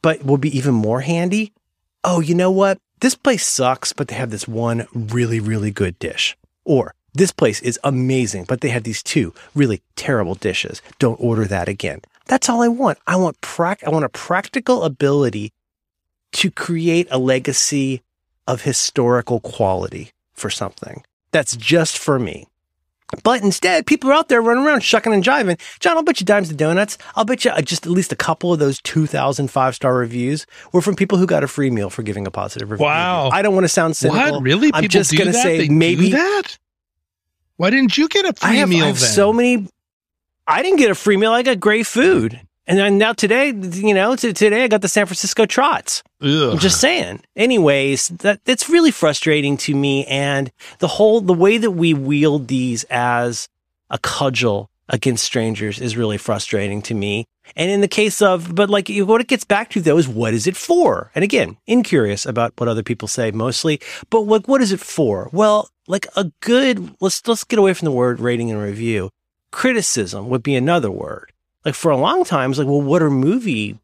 But will be even more handy. Oh, you know what? This place sucks, but they have this one really, really good dish. Or this place is amazing, but they have these two really terrible dishes. Don't order that again. That's all I want. I want prac- I want a practical ability to create a legacy of historical quality for something that's just for me. But instead, people are out there running around shucking and jiving. John, I'll bet you dimes to donuts. I'll bet you uh, just at least a couple of those 2,000 five star reviews were from people who got a free meal for giving a positive review. Wow. I don't want to sound cynical. What? Really? I'm just going to say They maybe that. Why didn't you get a free I have, meal I have then? so many. I didn't get a free meal. I got great food. And then now today, you know, t- today I got the San Francisco Trots. Ugh. I'm just saying. Anyways, that it's really frustrating to me, and the whole the way that we wield these as a cudgel against strangers is really frustrating to me. And in the case of, but like what it gets back to though is what is it for? And again, incurious about what other people say mostly, but like what is it for? Well, like a good let's let's get away from the word rating and review. Criticism would be another word. Like for a long time, it's like, well, what are movie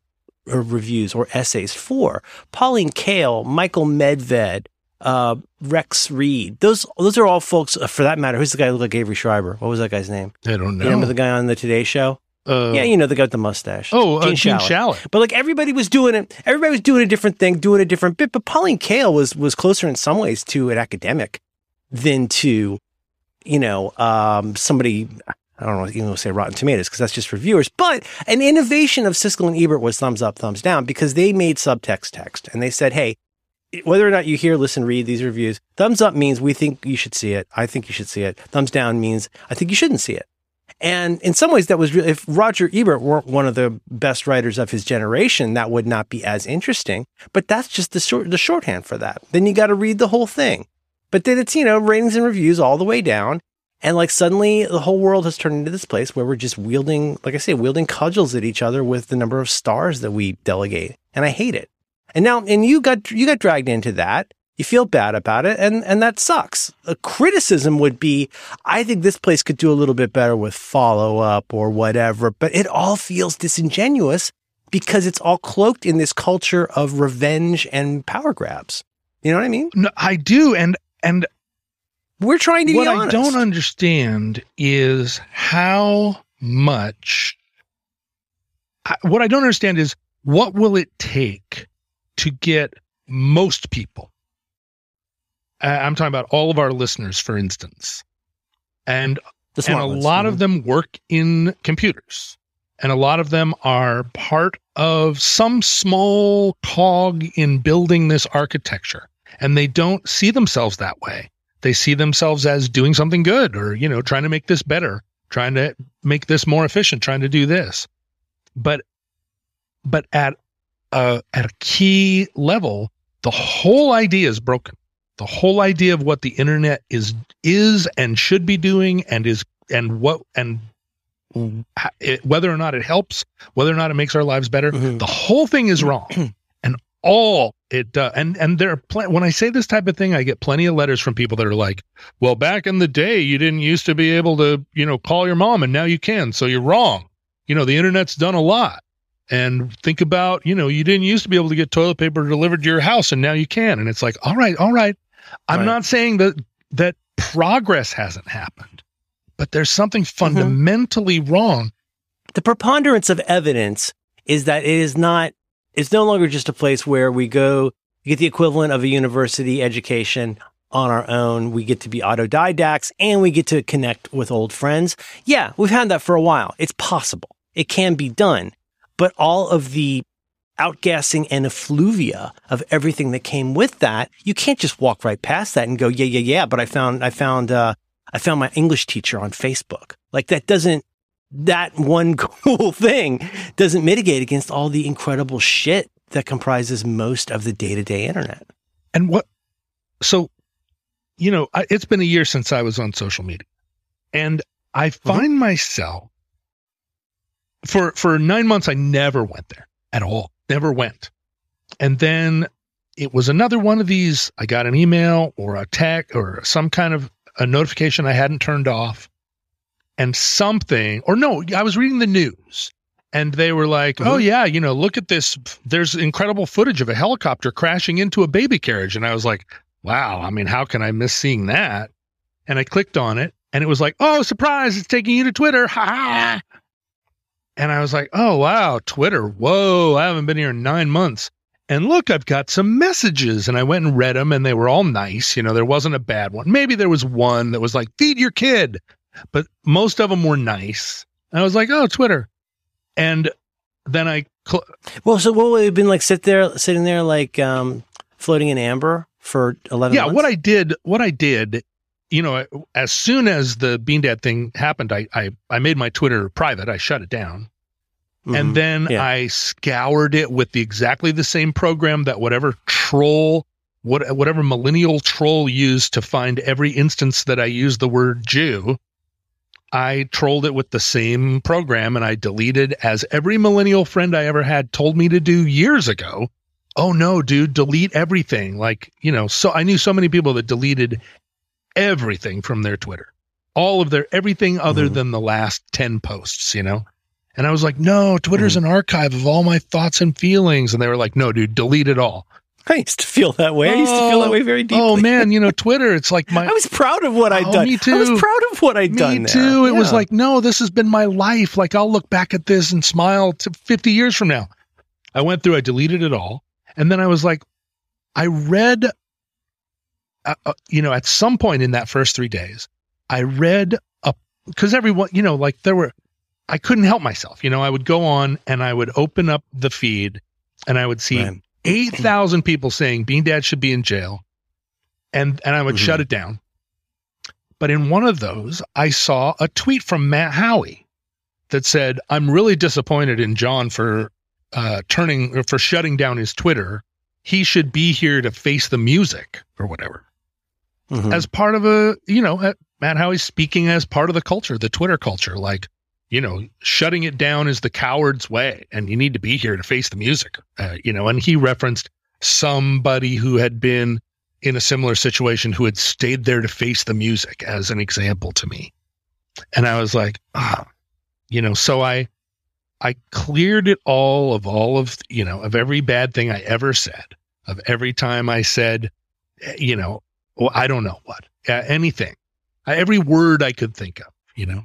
reviews or essays for? Pauline Kael, Michael Medved, uh, Rex Reed. Those those are all folks. Uh, for that matter, who's the guy who looked like Avery Schreiber? What was that guy's name? I don't know. You remember the guy on the Today Show? Uh, yeah, you know the guy with the mustache. oh, uh, Gene Gene Shalit. Shalit. But like everybody was doing it, everybody was doing a different thing, doing a different bit. But Pauline Kael was was closer in some ways to an academic than to, you know, um, somebody. I don't know, even to say Rotten Tomatoes because that's just reviewers. But an innovation of Siskel and Ebert was thumbs up, thumbs down because they made subtext text and they said, hey, whether or not you hear, listen, read these reviews, thumbs up means we think you should see it. I think you should see it. Thumbs down means I think you shouldn't see it. And in some ways, that was really, if Roger Ebert weren't one of the best writers of his generation, that would not be as interesting. But that's just the short, the shorthand for that. Then you got to read the whole thing. But then it's, you know, ratings and reviews all the way down. And like suddenly the whole world has turned into this place where we're just wielding, like I say, wielding cudgels at each other with the number of stars that we delegate. And I hate it. And now, and you got, you got dragged into that. You feel bad about it. And, and that sucks. A criticism would be, I think this place could do a little bit better with follow up or whatever, but it all feels disingenuous because it's all cloaked in this culture of revenge and power grabs. You know what I mean? No, I do, and and We're trying to what I don't understand is how much. I, what I don't understand is what will it take to get most people. Uh, I'm talking about all of our listeners, for instance, and and a lot of them work in computers and a lot of them are part of some small cog in building this architecture and they don't see themselves that way they see themselves as doing something good or you know trying to make this better trying to make this more efficient trying to do this. But but at a at a key level the whole idea is broken. The whole idea of what the internet is is and should be doing and is and what and it, whether or not it helps whether or not it makes our lives better Mhm. the whole thing is wrong all it does. And and there are pl- when I say this type of thing, I get plenty of letters from people that are like, "Well, back in the day, you didn't used to be able to, you know, call your mom, and now you can. So you're wrong. You know, the internet's done a lot." And think about, you know, you didn't used to be able to get toilet paper delivered to your house, and now you can. And it's like, all right, all right. I'm Right. not saying that that progress hasn't happened, but there's something Mm-hmm. fundamentally wrong. the preponderance of evidence is that it is not it's no longer just a place where we go get the equivalent of a university education on our own. We get to be autodidacts and we get to connect with old friends. Yeah we've had that for a while. It's possible. It can be done. But all of the outgassing and effluvia of everything that came with that you can't just walk right past that and go yeah yeah yeah but i found i found uh i found my english teacher on facebook. Like that doesn't that one cool thing doesn't mitigate against all the incredible shit that comprises most of the day-to-day internet. And what, so, you know, I, it's been a year since I was on social media and I mm-hmm. find myself for, for nine months, I never went there at all, never went. And then it was another one of these. I got an email or a text or some kind of a notification I hadn't turned off and something, or no, I was reading the news and they were like, "Oh Mhm. yeah, you know, look at this. There's incredible footage of a helicopter crashing into a baby carriage." And I was like, "Wow, I mean, how can I miss seeing that?" And I clicked on it, and it was like, "Oh, surprise! It's taking you to Twitter!" Ha ha! And I was like, "Oh wow, Twitter! Whoa, I haven't been here in nine months." And look, I've got some messages, and I went and read them, and they were all nice. You know, there wasn't a bad one. Maybe there was one that was like, "Feed your kid," but most of them were nice. And I was like, "Oh, Twitter." And then I cl- Well, so what would have been like sit there sitting there like um floating in amber for 11 yeah months? what i did what i did you know as soon as the bean dad thing happened i i, I made my twitter private i shut it down Mhm. and then Yeah. i scoured it with the exactly the same program that whatever troll what whatever millennial troll used to find every instance that i used the word jew i trolled it with the same program and i deleted as every millennial friend i ever had told me to do years ago. Oh no dude delete everything. Like you know so i knew so many people that deleted everything from their twitter. All of their everything other Mhm. than the last 10 posts you know? And i was like no twitter's an archive of all my thoughts and feelings. And they were like no dude delete it all I used to feel that way. I used to feel that way very deeply. oh man you know twitter it's like my I was proud of what I'd Oh, done. me too. I was proud of what I'd me done. there. too it was like no this has been my life like i'll look back at this and smile to 50 years from now i went through i deleted it all and then i was like i read uh, uh, you know at some point in that first three days i read a because everyone you know like there were i couldn't help myself you know i would go on and i would open up the feed and i would see Right. 8,000 people saying Bean Dad should be in jail. And, and I would Mhm. shut it down. But in one of those, I saw a tweet from Matt Howie that said, I'm really disappointed in John for uh, turning or for shutting down his Twitter. He should be here to face the music or whatever Mhm. as part of a, you know, Matt Howie's speaking as part of the culture, the Twitter culture. Like, you know, shutting it down is the coward's way, and you need to be here to face the music. Uh, you know, and he referenced somebody who had been in a similar situation who had stayed there to face the music as an example to me. And I was like, ah, you know, so I, I cleared it all of all of, you know, of every bad thing I ever said, of every time I said, eh, you know, well, I don't know what, uh, anything, uh, every word I could think of, you know.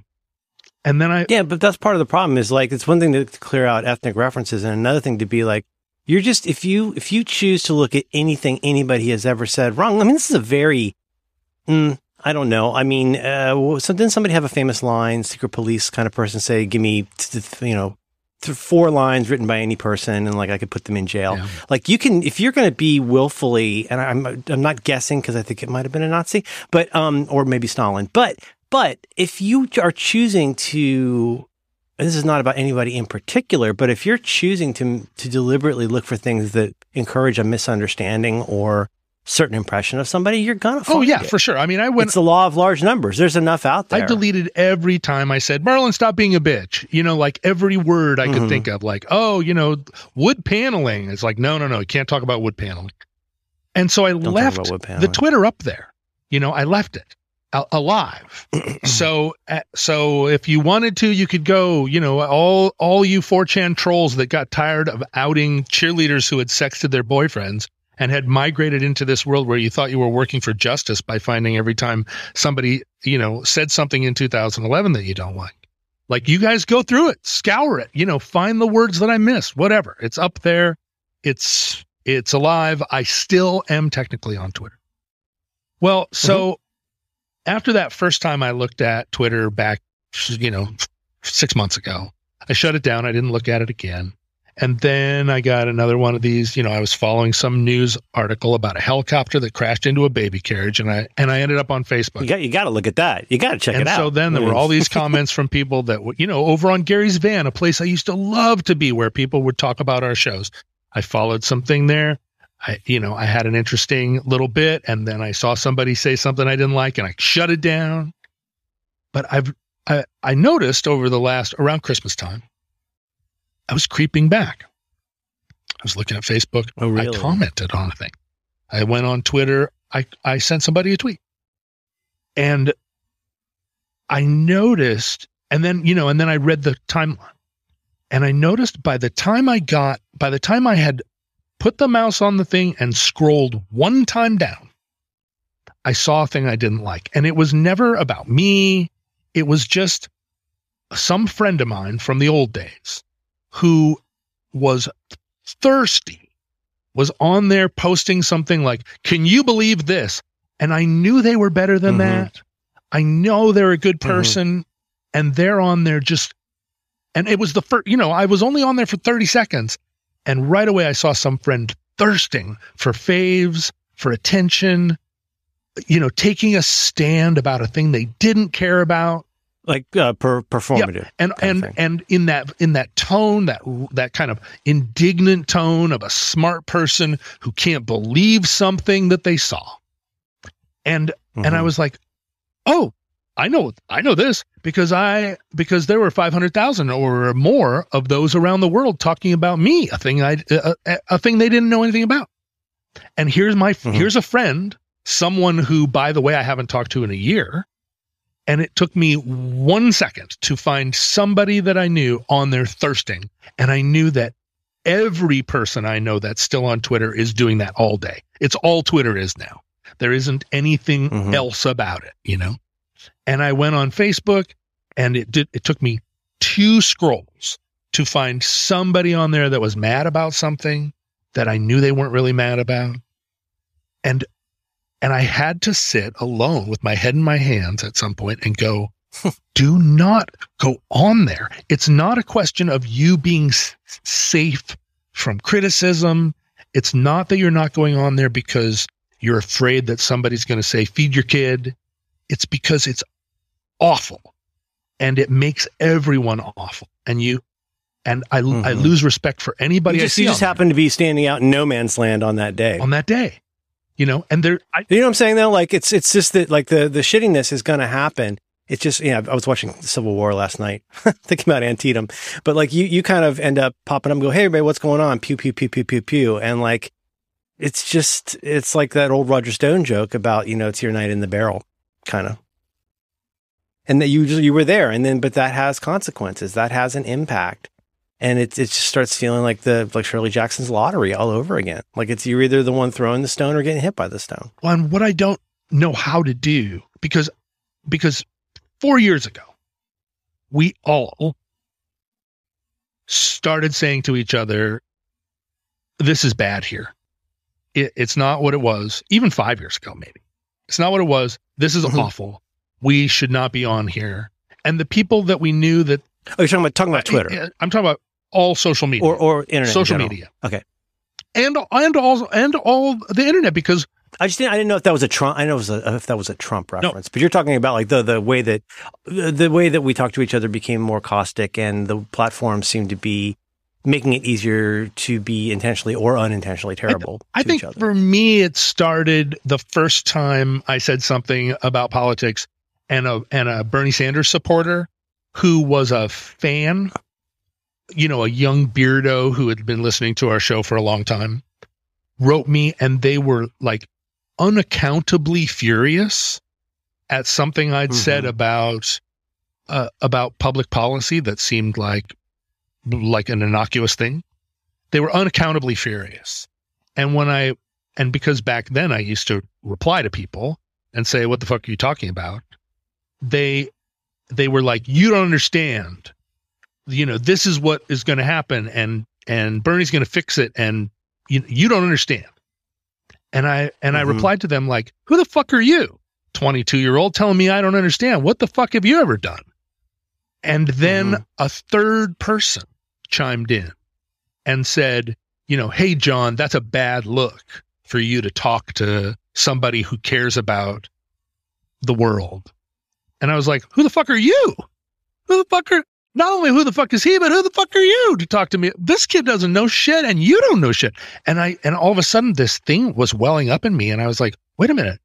And then I, Yeah, but that's part of the problem is like it's one thing to, clear out ethnic references and another thing to be like you're just if you if you choose to look at anything anybody has ever said wrong. I mean, this is a very mm, I don't know. I mean, uh, so didn't somebody have a famous line, secret police kind of person say, "Give me you know four lines written by any person and like I could put them in jail." Yeah. Like you can if you're going to be willfully and I'm I'm not guessing because I think it might have been a Nazi, but um or maybe Stalin, but but if you are choosing to, and this is not about anybody in particular, but if you're choosing to to deliberately look for things that encourage a misunderstanding or certain impression of somebody, you're gonna. Oh yeah, it. for sure. I mean, I went. It's the law of large numbers. There's enough out there. I deleted every time I said, Marlon, stop being a bitch. You know, like every word I could Mhm. think of, like, oh, you know, wood paneling. It's like, no, no, no, you can't talk about wood paneling. And so I Don't left the. Twitter up there. You know, I left it alive. so, uh, so if you wanted to, you could go. You know, all all you 4chan trolls that got tired of outing cheerleaders who had sexted their boyfriends and had migrated into this world where you thought you were working for justice by finding every time somebody, you know, said something in 2011 that you don't like. Like you guys go through it, scour it, you know, find the words that I missed, whatever. It's up there. It's it's alive. I still am technically on Twitter. Well, so after that first time I looked at Twitter back, you know, 6 months ago, I shut it down. I didn't look at it again. And then I got another one of these, you know, I was following some news article about a helicopter that crashed into a baby carriage and I and I ended up on Facebook. You got you got to look at that. You got to check and it out. And so then there were mm. all these comments from people that, were, you know, over on Gary's Van, a place I used to love to be where people would talk about our shows. I followed something there. I, you know, I had an interesting little bit and then I saw somebody say something I didn't like and I shut it down. But I've, I, I noticed over the last, around Christmas time, I was creeping back. I was looking at Facebook. Oh, really? I commented on a thing. I went on Twitter. I, I sent somebody a tweet. And I noticed, and then, you know, and then I read the timeline. And I noticed by the time I got, by the time I had put the mouse on the thing and scrolled one time down, I saw a thing I didn't like. And it was never about me. It was just some friend of mine from the old days who was thirsty, was on there posting something like, Can you believe this? And I knew they were better than Mhm. that. I know they're a good Mhm. person. And they're on there just, and it was the first, you know, I was only on there for 30 seconds. And right away, I saw some friend thirsting for faves, for attention, you know, taking a stand about a thing they didn't care about like uh, per, performative. and and and in that in that tone that that kind of indignant tone of a smart person who can't believe something that they saw and and i Mhm. was like oh i know i know this because i because there were 500000 or more of those around the world talking about me a thing i a, a, thing they didn't know anything about and here's my Mhm. here's a friend someone who by the way i haven't talked to in a year and it took me one second to find somebody that I knew on their thirsting. And I knew that every person I know that's still on Twitter is doing that all day. It's all Twitter is now. There isn't anything Mhm. else about it, you know? And I went on Facebook and it did, it took me two scrolls to find somebody on there that was mad about something that I knew they weren't really mad about. And and I had to sit alone with my head in my hands at some point and go, do not go on there. It's not a question of you being s- safe from criticism. It's not that you're not going on there because you're afraid that somebody's going to say, feed your kid. It's because it's awful and it makes everyone awful. And you, and I, I Mhm. lose respect for anybody you I just, see you just on, happened to be standing out in no man's land on that day. on that day, you know, and there, I, You know what I'm saying though? Like it's it's just that like the the shittiness is going to happen. It's just yeah. I was watching Civil War last night, thinking about Antietam, but like you you kind of end up popping up and go, hey everybody, what's going on? Pew pew pew pew pew pew, and like it's just it's like that old Roger Stone joke about you know it's your night in the barrel, kind of. And that you you were there, and then but that has consequences. That has an impact and it it just starts feeling like the like Shirley Jackson's lottery all over again. Like it's you're either the one throwing the stone or getting hit by the stone. on what I don't know how to do because because four years ago we all started saying to each other, "This is bad here. It, it's not what it was." Even five years ago, maybe it's not what it was. This is Mhm. awful. We should not be on here. And the people that we knew that Oh, you're talking about talking about Twitter I, am talking about all social media or or internet. social general. media. Okay. And and all and all the internet because I just didn't, I didn't know if that was a Trump. I know it was a, if that was a Trump reference, but you're talking about like the the way that the, way that we talk to each other became more caustic, and the platforms seemed to be making it easier to be intentionally or unintentionally terrible. I, to think each other. for me, it started the first time I said something about politics, and a and a Bernie Sanders supporter who was a fan, you know, a young beardo who had been listening to our show for a long time, wrote me, and they were like unaccountably furious at something I'd said Mhm. about uh, about public policy that seemed like like an innocuous thing. They were unaccountably furious. And when I and because back then I used to reply to people and say, "What the fuck are you talking about?" They they were like, "You don't understand. You know, this is what is going to happen, and and Bernie's going to fix it, and you you don't understand." And I and I Mhm. replied to them like, "Who the fuck are you, twenty two year old, telling me I don't understand? What the fuck have you ever done?" And then Mhm. a third person chimed in and said, you know, hey, John, that's a bad look for you to talk to somebody who cares about the world. And I was like, who the fuck are you? Who the fuck are, not only who the fuck is he, but who the fuck are you to talk to me? This kid doesn't know shit and you don't know shit. And I, and all of a sudden this thing was welling up in me and I was like, wait a minute.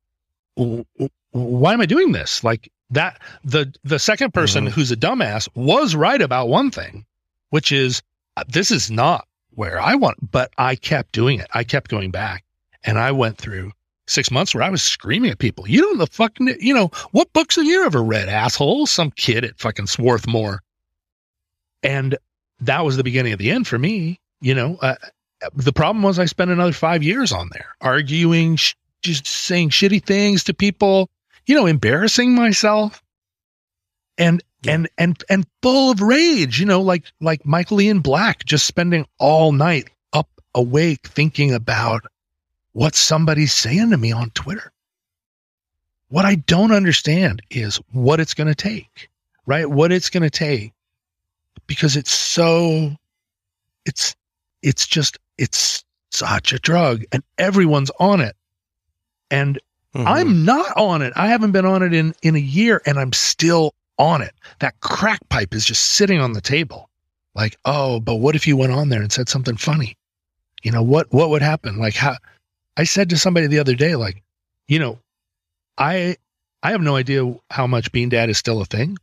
Why am I doing this? Like that, the, the second person Mhm. who's a dumbass was right about one thing, which is uh, this is not where I want, but I kept doing it. I kept going back and I went through six months where I was screaming at people. You don't the fucking, you know, what books have you ever read, asshole? Some kid at fucking Swarthmore. And that was the beginning of the end for me. You know, uh, the problem was I spent another five years on there arguing, sh- just saying shitty things to people, you know, embarrassing myself. And Yeah. and and and full of rage, you know, like like Michael Ian Black, just spending all night up awake thinking about what somebody's saying to me on Twitter. What I don't understand is what it's going to take, right? What it's going to take because it's so it's it's just it's such a drug and everyone's on it. And Mhm. I'm not on it. I haven't been on it in in a year and I'm still on it. That crack pipe is just sitting on the table. Like, oh, but what if you went on there and said something funny? You know, what what would happen? Like how I said to somebody the other day, like, you know, I I have no idea how much Bean Dad is still a thing.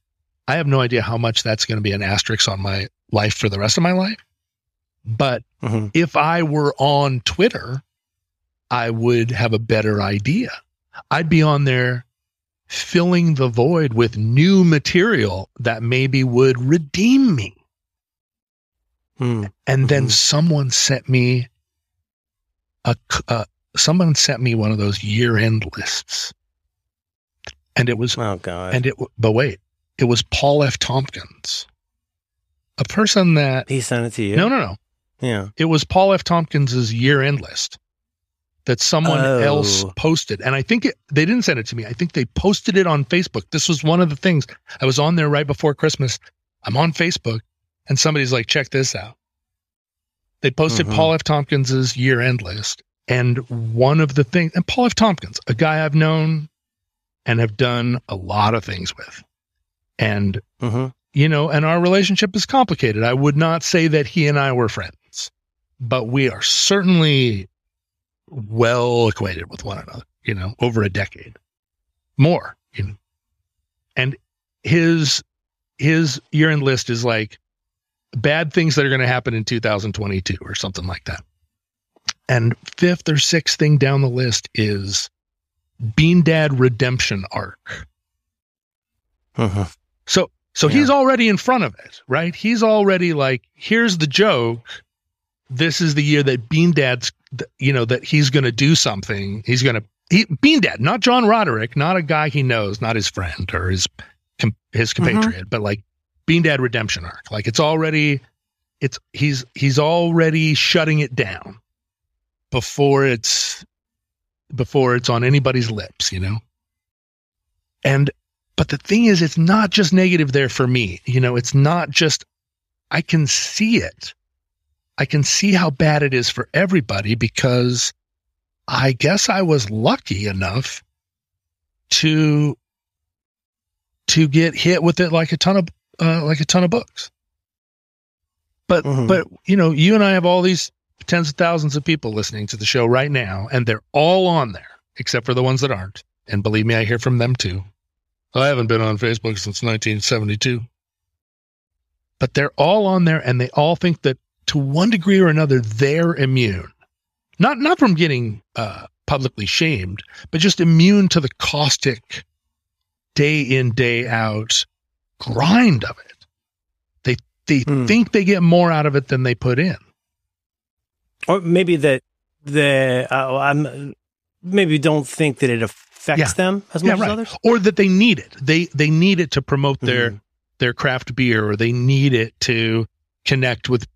I have no idea how much that's going to be an asterisk on my life for the rest of my life. But Mhm. if I were on Twitter, I would have a better idea. I'd be on there filling the void with new material that maybe would redeem me. Hmm. And then Mhm. someone sent me a, uh, someone sent me one of those year end lists. And it was Oh God. and it, but wait, it was Paul F. Tompkins, a person that, he sent it to you. no, no, no. Yeah. It was Paul F. Tompkins's year end list that someone Oh. else posted. And I think it, they didn't send it to me. I think they posted it on Facebook. This was one of the things I was on there right before Christmas. I'm on Facebook and somebody's like, check this out. They posted Mhm. Paul F. Tompkins's year end list. And one of the things, and Paul F. Tompkins, a guy I've known and have done a lot of things with. And hmm you know, and our relationship is complicated. I would not say that he and I were friends, but we are certainly well acquainted with one another, you know, over a decade more. You know. And his his year end list is like bad things that are going to happen in 2022 or something like that. And fifth or sixth thing down the list is Bean Dad redemption arc. hmm So so Yeah. he's already in front of it, right? He's already like, here's the joke. This is the year that Bean Dad's, you know, that he's going to do something. He's going to he, Bean Dad, not John Roderick, not a guy he knows, not his friend or his his mm-hmm. compatriot, but like Bean Dad redemption arc. Like it's already, it's he's he's already shutting it down before it's before it's on anybody's lips, you know. And but the thing is, it's not just negative there for me. You know, it's not just, I can see it. I can see how bad it is for everybody because I guess I was lucky enough to, to get hit with it like a ton of, uh, like a ton of books. But Mhm. but you know, you and I have all these tens of thousands of people listening to the show right now, and they're all on there, except for the ones that aren't. And believe me, I hear from them too. I haven't been on Facebook since 1972. But they're all on there and they all think that to one degree or another they're immune. Not not from getting uh, publicly shamed, but just immune to the caustic day in day out grind of it. They they Hmm. think they get more out of it than they put in. or maybe that the uh, I'm maybe don't think that it affects Yeah. them as Yeah, much right. as others. Or that they need it. They they need it to promote their Mhm. their craft beer or they need it to connect with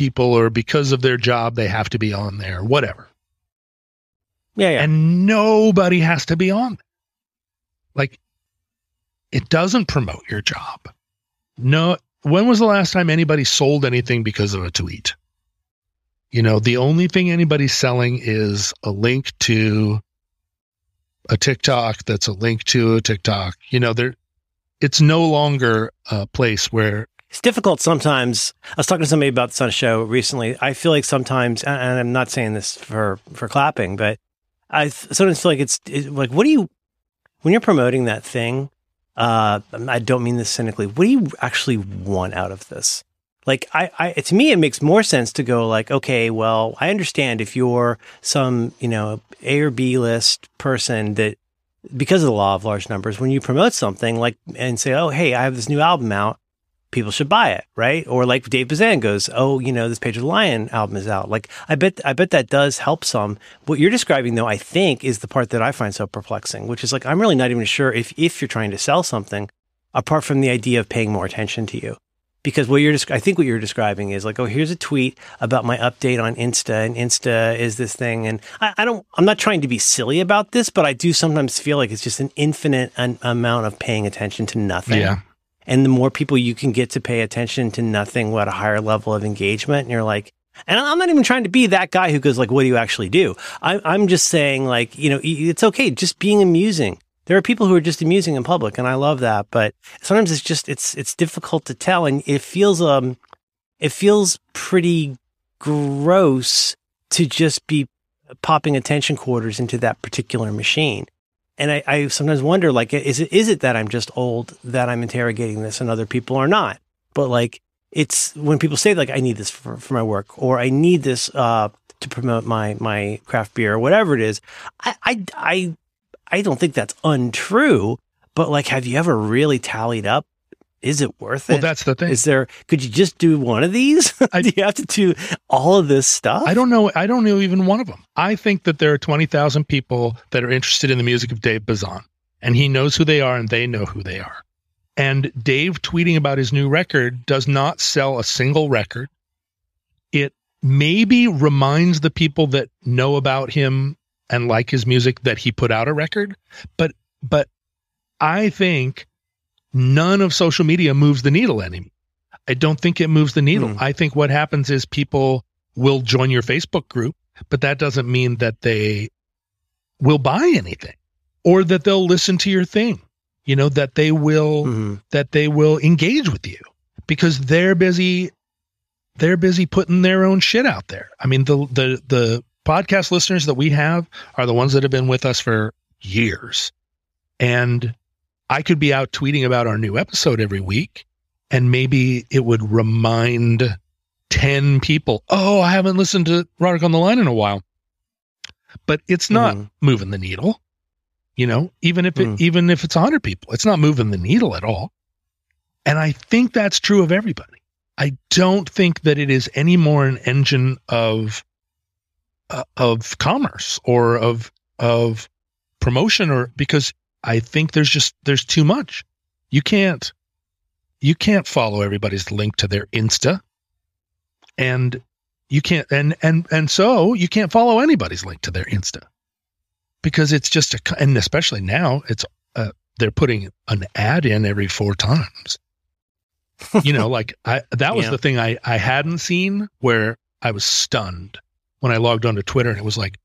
people or because of their job they have to be on there, whatever. Yeah, yeah. And nobody has to be on. there. Like it doesn't promote your job. No, when was the last time anybody sold anything because of a tweet? You know, the only thing anybody's selling is a link to a TikTok that's a link to a TikTok. You know, there it's no longer a place where It's difficult sometimes. I was talking to somebody about this on a show recently. I feel like sometimes, and I'm not saying this for for clapping, but I sometimes feel like it's, it, like, what do you when you're promoting that thing? Uh, I don't mean this cynically. What do you actually want out of this? Like, I, I, to me, it makes more sense to go like, okay, well, I understand if you're some, you know, A or B list person that because of the law of large numbers, when you promote something like and say, oh, hey, I have this new album out, people should buy it, right? Or like Dave Bazan goes, oh, you know, this Pedro the Lion album is out. Like, I bet, I bet that does help some. What you're describing, though, I think, is the part that I find so perplexing, which is like, I'm really not even sure if if you're trying to sell something, apart from the idea of paying more attention to you. Because what you're, I think what you're describing is like, oh, here's a tweet about my update on Insta, and Insta is this thing, and I, I don't, I'm not trying to be silly about this, but I do sometimes feel like it's just an infinite amount of paying attention to nothing. yeah. And the more people you can get to pay attention to nothing, what a higher level of engagement, and you're like, and I'm not even trying to be that guy who goes like, "What do you actually do?" I, I'm just saying, like, you know, it's okay, just being amusing. There are people who are just amusing in public, and I love that. But sometimes it's just it's it's difficult to tell, and it feels um, it feels pretty gross to just be popping attention quarters into that particular machine. And I, I sometimes wonder, like, is it is it that I'm just old that I'm interrogating this and other people are not? But like, it's when people say like, I need this for, for my work or I need this uh, to promote my my craft beer or whatever it is. I, I I I don't think that's untrue. But like, have you ever really tallied up? Is it worth it? Well, that's the thing. Is there? Could you just do one of these? I- do you have to do all of this stuff? I don't know. I don't know even one of them. I think that there are 20,000 people that are interested in the music of Dave Bazan, and he knows who they are and they know who they are. And Dave tweeting about his new record does not sell a single record. It maybe reminds the people that know about him and like his music that he put out a record, but but I think none of social media moves the needle anymore. I don't think it moves the needle. Hmm. I think what happens is people will join your Facebook group, but that doesn't mean that they will buy anything or that they'll listen to your thing. You know, that they will Mhm. that they will engage with you because they're busy they're busy putting their own shit out there. I mean, the the the podcast listeners that we have are the ones that have been with us for years. And I could be out tweeting about our new episode every week and maybe it would remind 10 people, "Oh, I haven't listened to Roderick on the Line in a while." But it's not Mhm. moving the needle. You know, even if it Mm. even if it's 100 people, it's not moving the needle at all. And I think that's true of everybody. I don't think that it is any more an engine of uh, of commerce or of of promotion or because I think there's just there's too much. You can't you can't follow everybody's link to their Insta and you can't and and and so you can't follow anybody's link to their Insta because it's just a and especially now it's uh, they're putting an ad in every four times you know like i that was Yeah. the thing i i hadn't seen where i was stunned when i logged onto twitter and it was like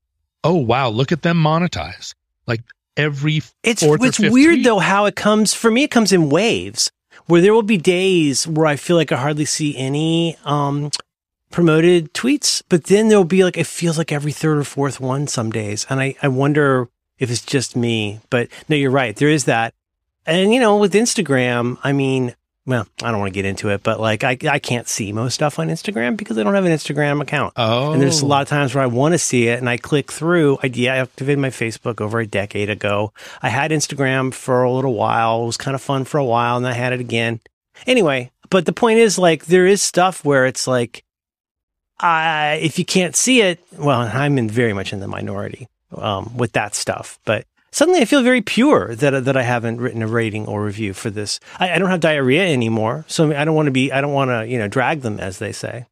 oh wow look at them monetize like every It's it's weird tweet. though how it comes for me. It comes in waves where there will be days where I feel like I hardly see any um, promoted tweets, but then there'll be like, it feels like every third or fourth one some days. And I, I wonder if it's just me, but no, you're right. There is that. And, you know, with Instagram, I mean, well, I don't want to get into it, but like I, I can't see most stuff on Instagram because I don't have an Instagram account. Oh, And there's a lot of times where I want to see it and I click through. I deactivated my Facebook over a decade ago. I had Instagram for a little while. It was kind of fun for a while and I had it again. Anyway, but the point is like there is stuff where it's like, I, if you can't see it, well, I'm in very much in the minority, um, with that stuff, but suddenly I feel very pure that, that I haven't written a rating or review for this. I, I don't have diarrhea anymore. So I don't want to be, I don't want to, you know, drag them as they say.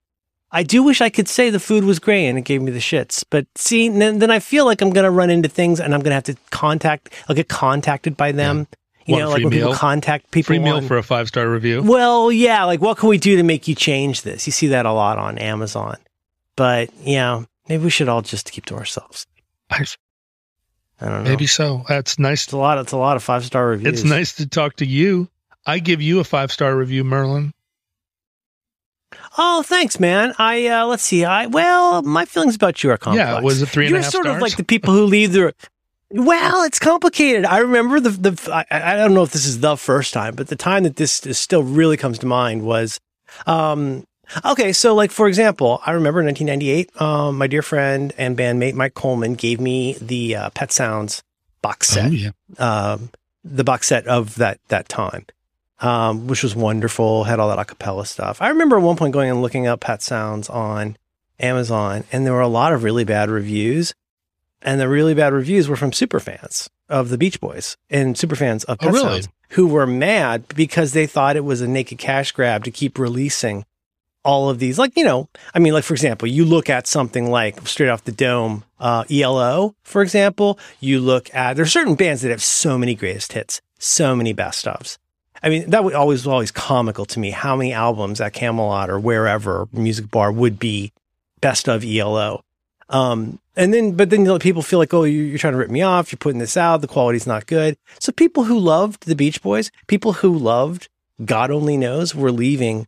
I do wish I could say the food was great and it gave me the shits. But see, then, then I feel like I'm going to run into things and I'm going to have to contact, I'll get contacted by them. You Want know, like when people contact people. free meal on- for a five star review. well, yeah, like what can we do to make you change this? You see that a lot on Amazon. But yeah, maybe we should all just keep to ourselves. I- I don't know. maybe so. That's nice. it's a lot. It's a lot of five star reviews. It's nice to talk to you. I give you a five star review, Merlin. Oh, thanks, man. I uh let's see. I well, my feelings about you are complex. Yeah, was it three and a You're half sort stars? of like the people who leave the. Well, it's complicated. I remember the the. I, I don't know if this is the first time, but the time that this is still really comes to mind was, um, okay. So, like for example, I remember in 1998, um, my dear friend and bandmate Mike Coleman gave me the uh, Pet Sounds box set Oh, yeah. um, the box set of that that time, um, which was wonderful. Had all that acapella stuff. I remember at one point going and looking up Pet Sounds on Amazon, and there were a lot of really bad reviews, and the really bad reviews were from super fans of the Beach Boys and super fans of Oh, Pet really? Sounds who were mad because they thought it was a naked cash grab to keep releasing all of these. Like you know, I mean, like for example, you look at something like straight off the dome, uh, ELO, for example. You look at there's certain bands that have so many greatest hits, so many best ofs. I mean, that would always always comical to me. How many albums at Camelot or wherever music bar would be best of ELO? Um, and then, but then you know, people feel like, oh, you- you're trying to rip me off. You're putting this out. The quality's not good. So people who loved the Beach Boys, people who loved God Only Knows, were leaving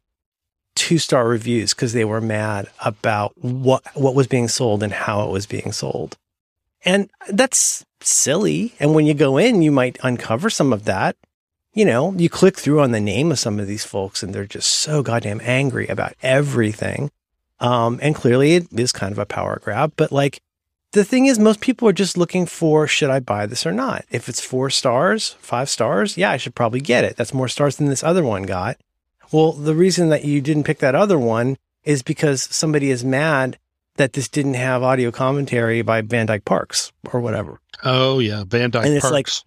two star reviews because they were mad about what what was being sold and how it was being sold. And that's silly. And when you go in, you might uncover some of that. You know, you click through on the name of some of these folks and they're just so goddamn angry about everything. Um, and clearly it is kind of a power grab, but like the thing is, most people are just looking for should I buy this or not? If it's four stars, five stars, yeah, I should probably get it. That's more stars than this other one got. Well, the reason that you didn't pick that other one is because somebody is mad that this didn't have audio commentary by Van Dyke Parks or whatever. Oh, yeah. Van Dyke And it's like- Parks.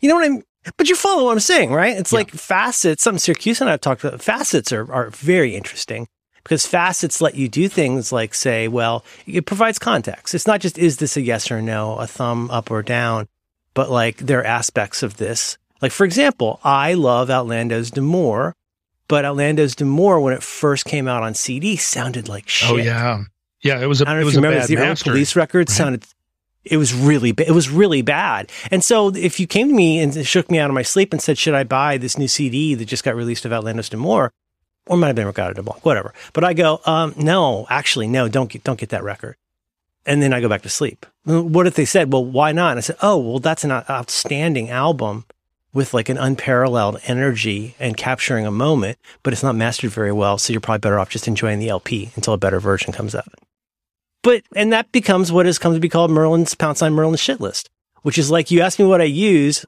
You know what I'm, but you follow what I'm saying, right? It's Yeah. like facets. Something Siracusa and I've talked about. Facets are, are very interesting because facets let you do things like say, well, it provides context. It's not just, is this a yes or no, a thumb up or down, but like there are aspects of this. Like, for example, I love Outlandos d'Amour, but Outlandos d'Amour, when it first came out on CD, sounded like shit. oh, yeah. Yeah, it was a, I don't know it if was you remember bad the early police record right? sounded. It was really ba- it was really bad. And so if you came to me and shook me out of my sleep and said, "Should I buy this new CD that just got released of Outlandos d'Amour?" or might have been Reggatta de Blanc, whatever. But I go, um, no, actually, no, don't get don't get that record. And then I go back to sleep. What if they said, well, why not? And I said, oh, well, that's an outstanding album with like an unparalleled energy and capturing a moment, but it's not mastered very well. So you're probably better off just enjoying the LP until a better version comes out. But, and that becomes what has come to be called Merlin's pound sign Merlin's shit list, which is like you ask me what I use.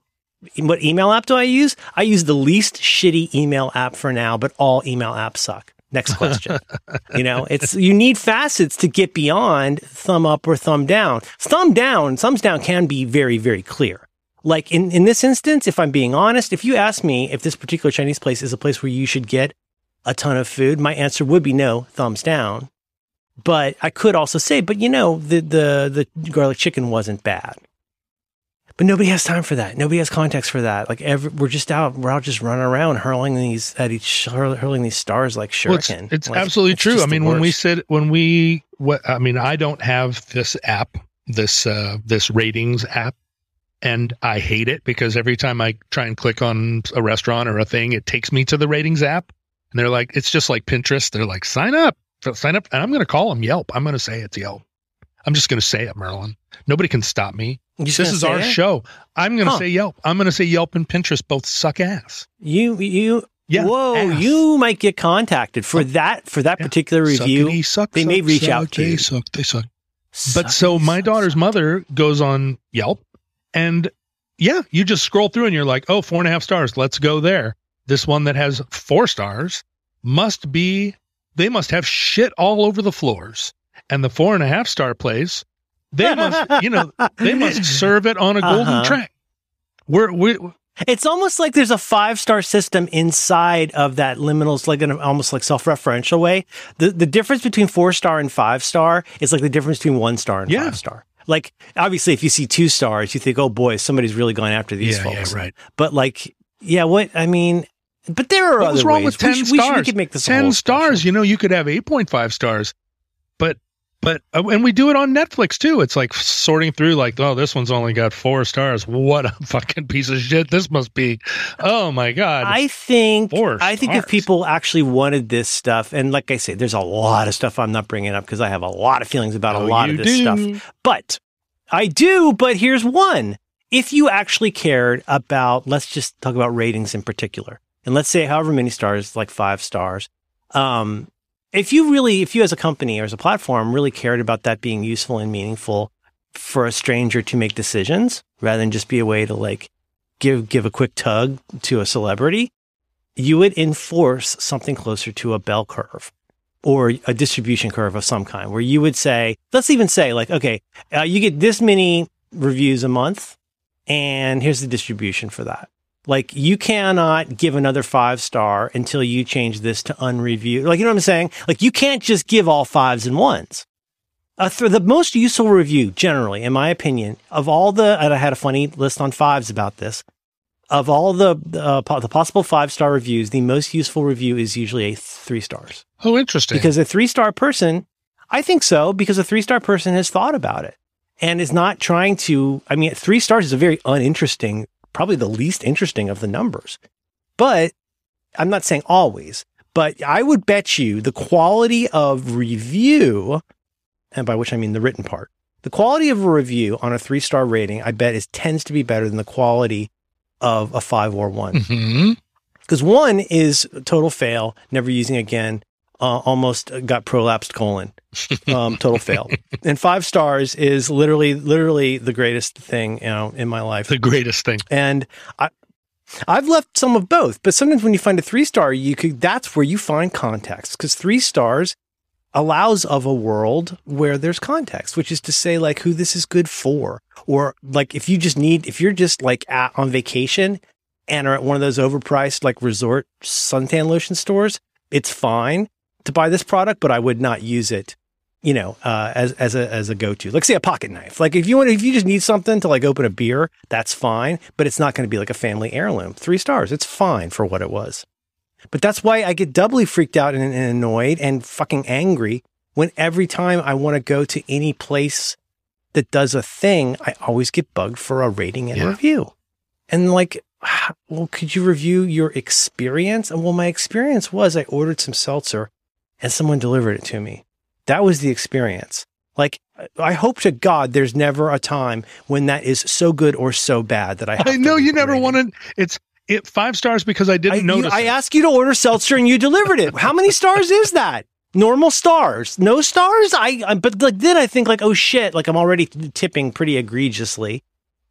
What email app do I use? I use the least shitty email app for now, but all email apps suck. Next question. you know, it's you need facets to get beyond thumb up or thumb down. Thumb down, thumbs down can be very, very clear. Like in, in this instance, if I'm being honest, if you ask me if this particular Chinese place is a place where you should get a ton of food, my answer would be no, thumbs down. But I could also say, but you know, the the the garlic chicken wasn't bad. But nobody has time for that. Nobody has context for that. Like every, we're just out, we're out just running around hurling these at each, hurling these stars like Well, it's shuriken. it's Like, absolutely it's true. I mean, when we said when we what I mean, I don't have this app, this uh this ratings app. And I hate it because every time I try and click on a restaurant or a thing, it takes me to the ratings app. And they're like, it's just like Pinterest. They're like, sign up, sign up. And I'm going to call them Yelp. I'm going to say it's Yelp. I'm just going to say it, Merlin. Nobody can stop me. This is our it? show. I'm going to Huh. say Yelp. I'm going to say Yelp and Pinterest both suck ass. You you Yeah, Whoa, ass. you might get contacted for that for that Yeah. particular review. Suckity, suck, They may suck, reach suck, out to they you. Suck, they suck. But so my daughter's mother goes on Yelp and yeah, you just scroll through and you're like, oh, four and a half stars. Let's go there. This one that has four stars must be, they must have shit all over the floors. And the four and a half star place, they must, you know, they must serve it on a golden Uh-huh. tray. We're, we It's almost like there's a five star system inside of that liminal, like an almost like self referential way. The the difference between four star and five star is like the difference between one star and Yeah. five star. Like obviously, if you see two stars, you think, oh boy, somebody's really going after these yeah, folks. yeah, right. But like, yeah, what I mean, but there are What other was wrong ways. with 10 we, should, we, should, we stars? could make this 10 stars, special. you know, you could have 8.5 stars. But, but, uh, and we do it on Netflix too. It's like sorting through, like, oh, this one's only got four stars. What a fucking piece of shit this must be. Oh my God. I think Four I think if people actually wanted this stuff, and like I say, there's a lot of stuff I'm not bringing up because I have a lot of feelings about a Oh, lot of this do. stuff. But I do. But here's one: if you actually cared about, let's just talk about ratings in particular, and let's say however many stars, like five stars. Um, if you really, if you as a company or as a platform really cared about that being useful and meaningful for a stranger to make decisions, rather than just be a way to like give give a quick tug to a celebrity, you would enforce something closer to a bell curve or a distribution curve of some kind, where you would say, let's even say, like, okay, uh, you get this many reviews a month, and here's the distribution for that. Like, you cannot give another five star until you change this to unreviewed. Like, you know what I'm saying? Like, you can't just give all fives and ones. Uh, for the most useful review, generally, in my opinion, of all the, and I had a funny list on fives about this, of all the uh, po- the possible five star reviews, the most useful review is usually a three stars oh, interesting. because a three star person, I think so, because a three star person has thought about it and is not trying to. I mean, three stars is a very uninteresting, probably the least interesting of the numbers. But I'm not saying always, but I would bet you the quality of review, and by which I mean the written part, the quality of a review on a three star rating, I bet is tends to be better than the quality of a five or one. Hmm because one is total fail, never using again, uh, almost got prolapsed colon, um, total fail, and five stars is literally, literally the greatest thing you know in my life. The greatest thing. And I, I've left some of both, but sometimes when you find a three star, you could that's where you find context because three stars allows of a world where there's context, which is to say like who this is good for, or like if you just need if you're just like at, on vacation and are at one of those overpriced like resort suntan lotion stores, it's fine to buy this product, but I would not use it you know, uh, as as a as a go to. Like say a pocket knife. Like if you want, if you just need something to like open a beer, that's fine. But it's not going to be like a family heirloom. Three stars. It's fine for what it was. But that's why I get doubly freaked out and, and annoyed and fucking angry when every time I want to go to any place that does a thing, I always get bugged for a rating and Yeah. review. And like, well, could you review your experience? And well, my experience was I ordered some seltzer and someone delivered it to me. That was the experience. Like, I hope to God there's never a time when that is so good or so bad that I have I know you never wanted it. It five stars because I didn't I, you- I asked you to order seltzer and you delivered it. How many stars is that? Normal stars, no stars. I, I but like then I think like oh shit, like I'm already tipping pretty egregiously,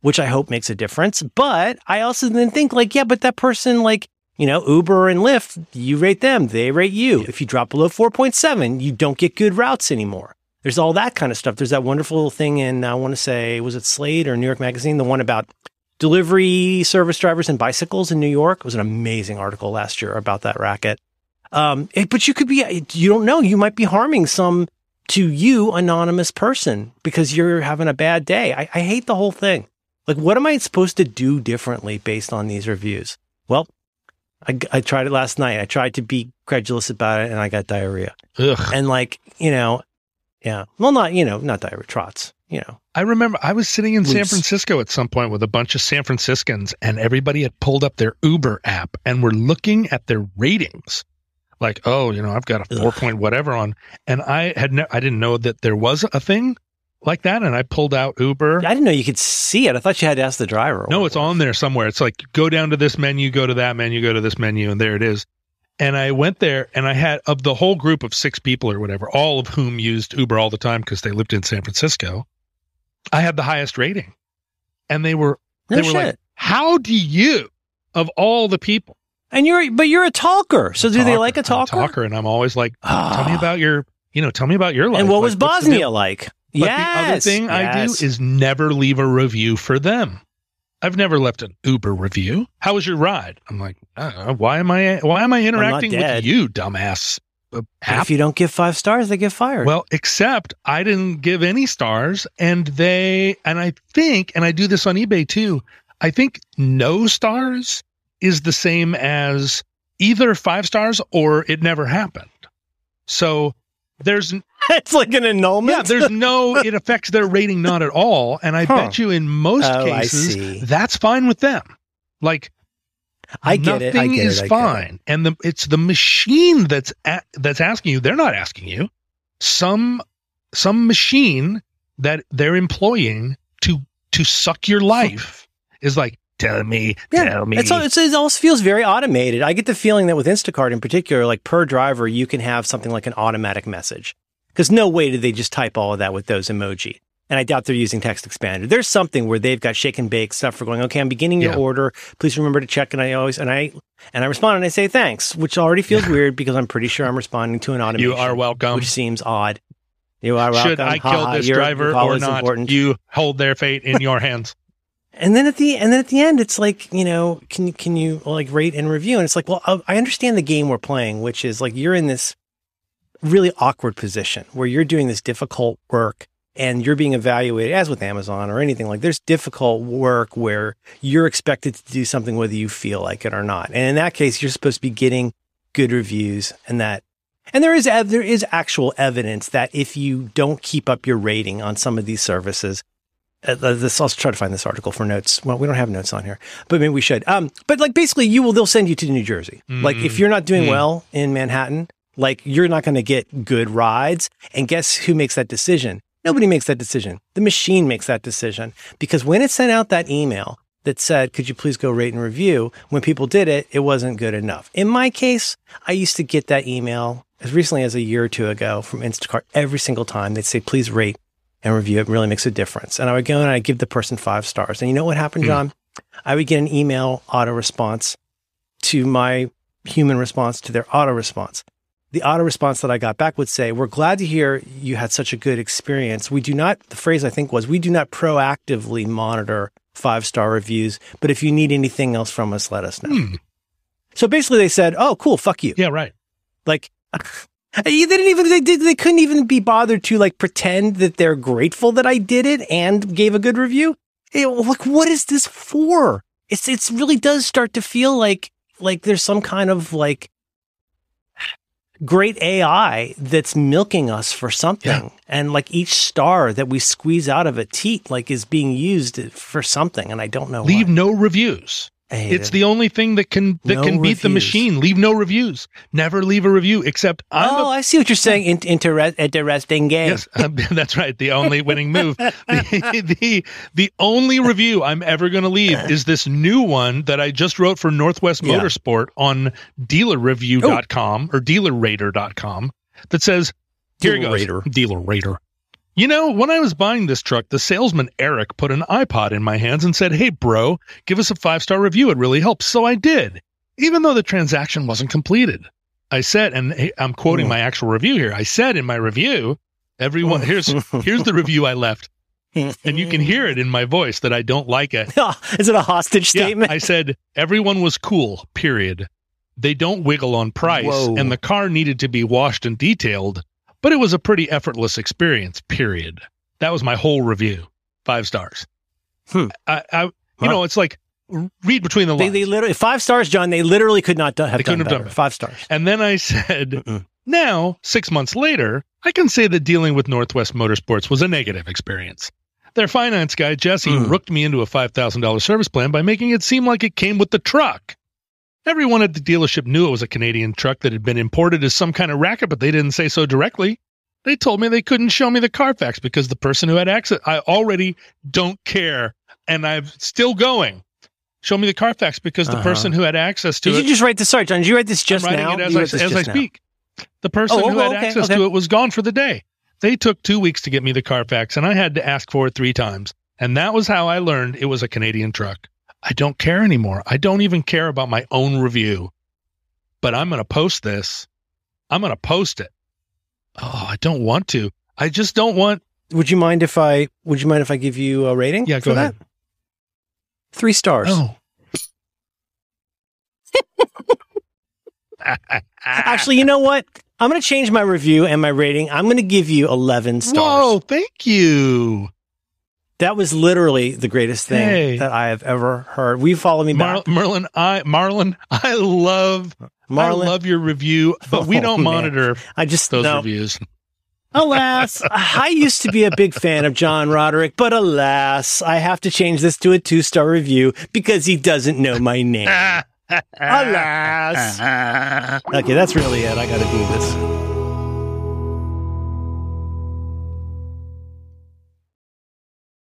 which I hope makes a difference. But I also then think like yeah, but that person like you know Uber and Lyft, you rate them, they rate you. If you drop below four point seven, you don't get good routes anymore. There's all that kind of stuff. There's that wonderful little thing in I want to say was it Slate or New York Magazine, the one about delivery service drivers and bicycles in New York. It was an amazing article last year about that racket. Um, eh, but you could be, you don't know, you might be harming some to you anonymous person because you're having a bad day. I, I hate the whole thing. Like, what am I supposed to do differently based on these reviews? Well, I, I tried it last night. I tried to be credulous about it and I got diarrhea. Ugh. And like, you know, yeah, well, not, you know, not diarrhea, trots, you know, I remember I was sitting in San Francisco at some point with a bunch of San Franciscans, and everybody had pulled up their Uber app and were looking at their ratings. Like, oh, you know, I've got a Ugh. four point whatever on, and I had no, I didn't know that there was a thing like that, and I pulled out Uber. I didn't know you could see it. I thought you had to ask the driver. No, it's on there somewhere. It's like go down to this menu, go to that menu, go to this menu, and there it is. And I went there, and I had of the whole group of six people or whatever, all of whom used Uber all the time because they lived in San Francisco. I had the highest rating, and they were No they were shit. like, "How do you, of all the people, and you're, but you're a talker. So do they talker, like a I'm talker? talker?" And I'm always like, Ah. "Tell me about your, you know, tell me about your life." And what Like, was what's the deal? Bosnia like? But yes. the other thing I do is never leave a review for them. I've never left an Uber review. How was your ride? I'm like, I why am I why am I interacting with you, dumbass? Uh, if you don't give five stars, they get fired. Well, except I didn't give any stars, and they and I think, and I do this on eBay too. I think no stars is the same as either five stars or it never happened. So there's it's like an annulment. yeah, there's no, it affects their rating not at all. And I Huh. bet you in most Oh, cases, that's fine with them. Like, I get it. I nothing get is it. I get it. fine. And the, it's the machine that's a, that's asking you. They're not asking you. Some some machine that they're employing to to suck your life is like, tell me, tell me. It's, all, it's, it also feels very automated. I get the feeling that with Instacart in particular, like per driver, you can have something like an automatic message. Because no way did they just type all of that with those emoji. And I doubt they're using text expander. There's something where they've got shake and bake stuff for going, okay, I'm beginning your Yeah. order. Please remember to check. And I always, and I, and I respond and I say thanks, which already feels weird because I'm pretty sure I'm responding to an automation. you are welcome. Which seems odd. You are welcome. Should I kill this driver or not? important. You hold their fate in your hands. And then at the and then at the end, it's like you know, can can you like rate and review? And it's like, well, I I understand the game we're playing, which is like you're in this really awkward position where you're doing this difficult work and you're being evaluated, as with Amazon or anything like. There's difficult work where you're expected to do something whether you feel like it or not. And in that case, you're supposed to be getting good reviews, and that and there is there is actual evidence that if you don't keep up your rating on some of these services, uh, this I'll try to find this article for notes. Well, we don't have notes on here, but maybe we should. Um, but like basically, you will they'll send you to New Jersey. Like if you're not doing Mm. well in Manhattan, like you're not going to get good rides. And guess who makes that decision? Nobody makes that decision. The machine makes that decision because when it sent out that email that said, "Could you please go rate and review?" When people did it, it wasn't good enough. In my case, I used to get that email as recently as a year or two ago from Instacart every single time. They'd say, "Please rate." And review it really makes a difference. And I would go and I'd give the person five stars. And you know what happened, Hmm. John? I would get an email auto response to my human response to their auto response. The auto response that I got back would say, We're glad to hear you had such a good experience. We do not, the phrase I think was, we do not proactively monitor five star reviews, but if you need anything else from us, let us know. Hmm. So basically they said, Oh, cool, fuck you. Yeah, right. Like they didn't even they did they couldn't even be bothered to like pretend that they're grateful that I did it and gave a good review. It- like what is this for? It's it's really does start to feel like like there's some kind of like great AI that's milking us for something. Yeah. And like each star that we squeeze out of a teat like is being used for something and I don't know Leave what. no reviews. It's it. the only thing that can that No can beat the machine. Leave no reviews. Never leave a review except I'm Oh, a I see what you're saying. In- inter- interesting game. Yes, um, that's right. The only winning move. The, the, the only review I'm ever going to leave is this new one that I just wrote for Northwest Yeah. Motorsport on dealerreview.com or dealerrater.com that says, here Dealer goes. Rater. Dealer Rater. You know, when I was buying this truck, the salesman Eric put an iPod in my hands and said, Hey, bro, give us a five star review. It really helps. So I did, even though the transaction wasn't completed. I said, and I'm quoting Hmm. my actual review here. I said in my review, everyone, here's here's the review I left, and you can hear it in my voice that I don't like it. Is it a hostage statement? Yeah? I said everyone was cool. Period. They don't wiggle on price, Whoa. and the car needed to be washed and detailed, but it was a pretty effortless experience. Period. That was my whole review. Five stars. Hmm. I, I you Huh. know, it's like read between the lines. they literally five stars, John. They literally could not do, have They done have done better. Five stars. and then I said, Mm-mm. now six months later, I can say that dealing with Northwest Motorsports was a negative experience. Their finance guy, Jesse, Mm. rooked me into a $5,000 service plan by making it seem like it came with the truck. Everyone at the dealership knew it was a Canadian truck that had been imported as some kind of racket, but they didn't say so directly. They told me they couldn't show me the Carfax because the person who had access, I already don't care, and I'm still going. Show me the Carfax because the Uh-huh. person who had access to Did it Did you just write this? Sorry, John. Did you write this just I'm writing now? it as You I, as I now. speak. The person Oh, who oh, had okay, access okay. to it was gone for the day. They took two weeks to get me the Carfax, and I had to ask for it three times. And that was how I learned it was a Canadian truck. I don't care anymore. I don't even care about my own review. But I'm going to post this. I'm going to post it. Oh, I don't want to. I just don't want. Would you mind if I? Would you mind if I give you a rating? Yeah, for go that? ahead. Three stars. Oh. Actually, you know what? I'm going to change my review and my rating. I'm going to give you 11 stars. Whoa, thank you. That was literally the greatest thing Hey. that I have ever heard. Will you follow me Mar- back? Merlin, I Marlon, I love Marlon, I love your review, but we Oh, don't man. monitor I just those no. reviews. Alas, I used to be a big fan of John Roderick, but alas, I have to change this to a two star review because he doesn't know my name. Alas. Okay, that's really it. I got to do this.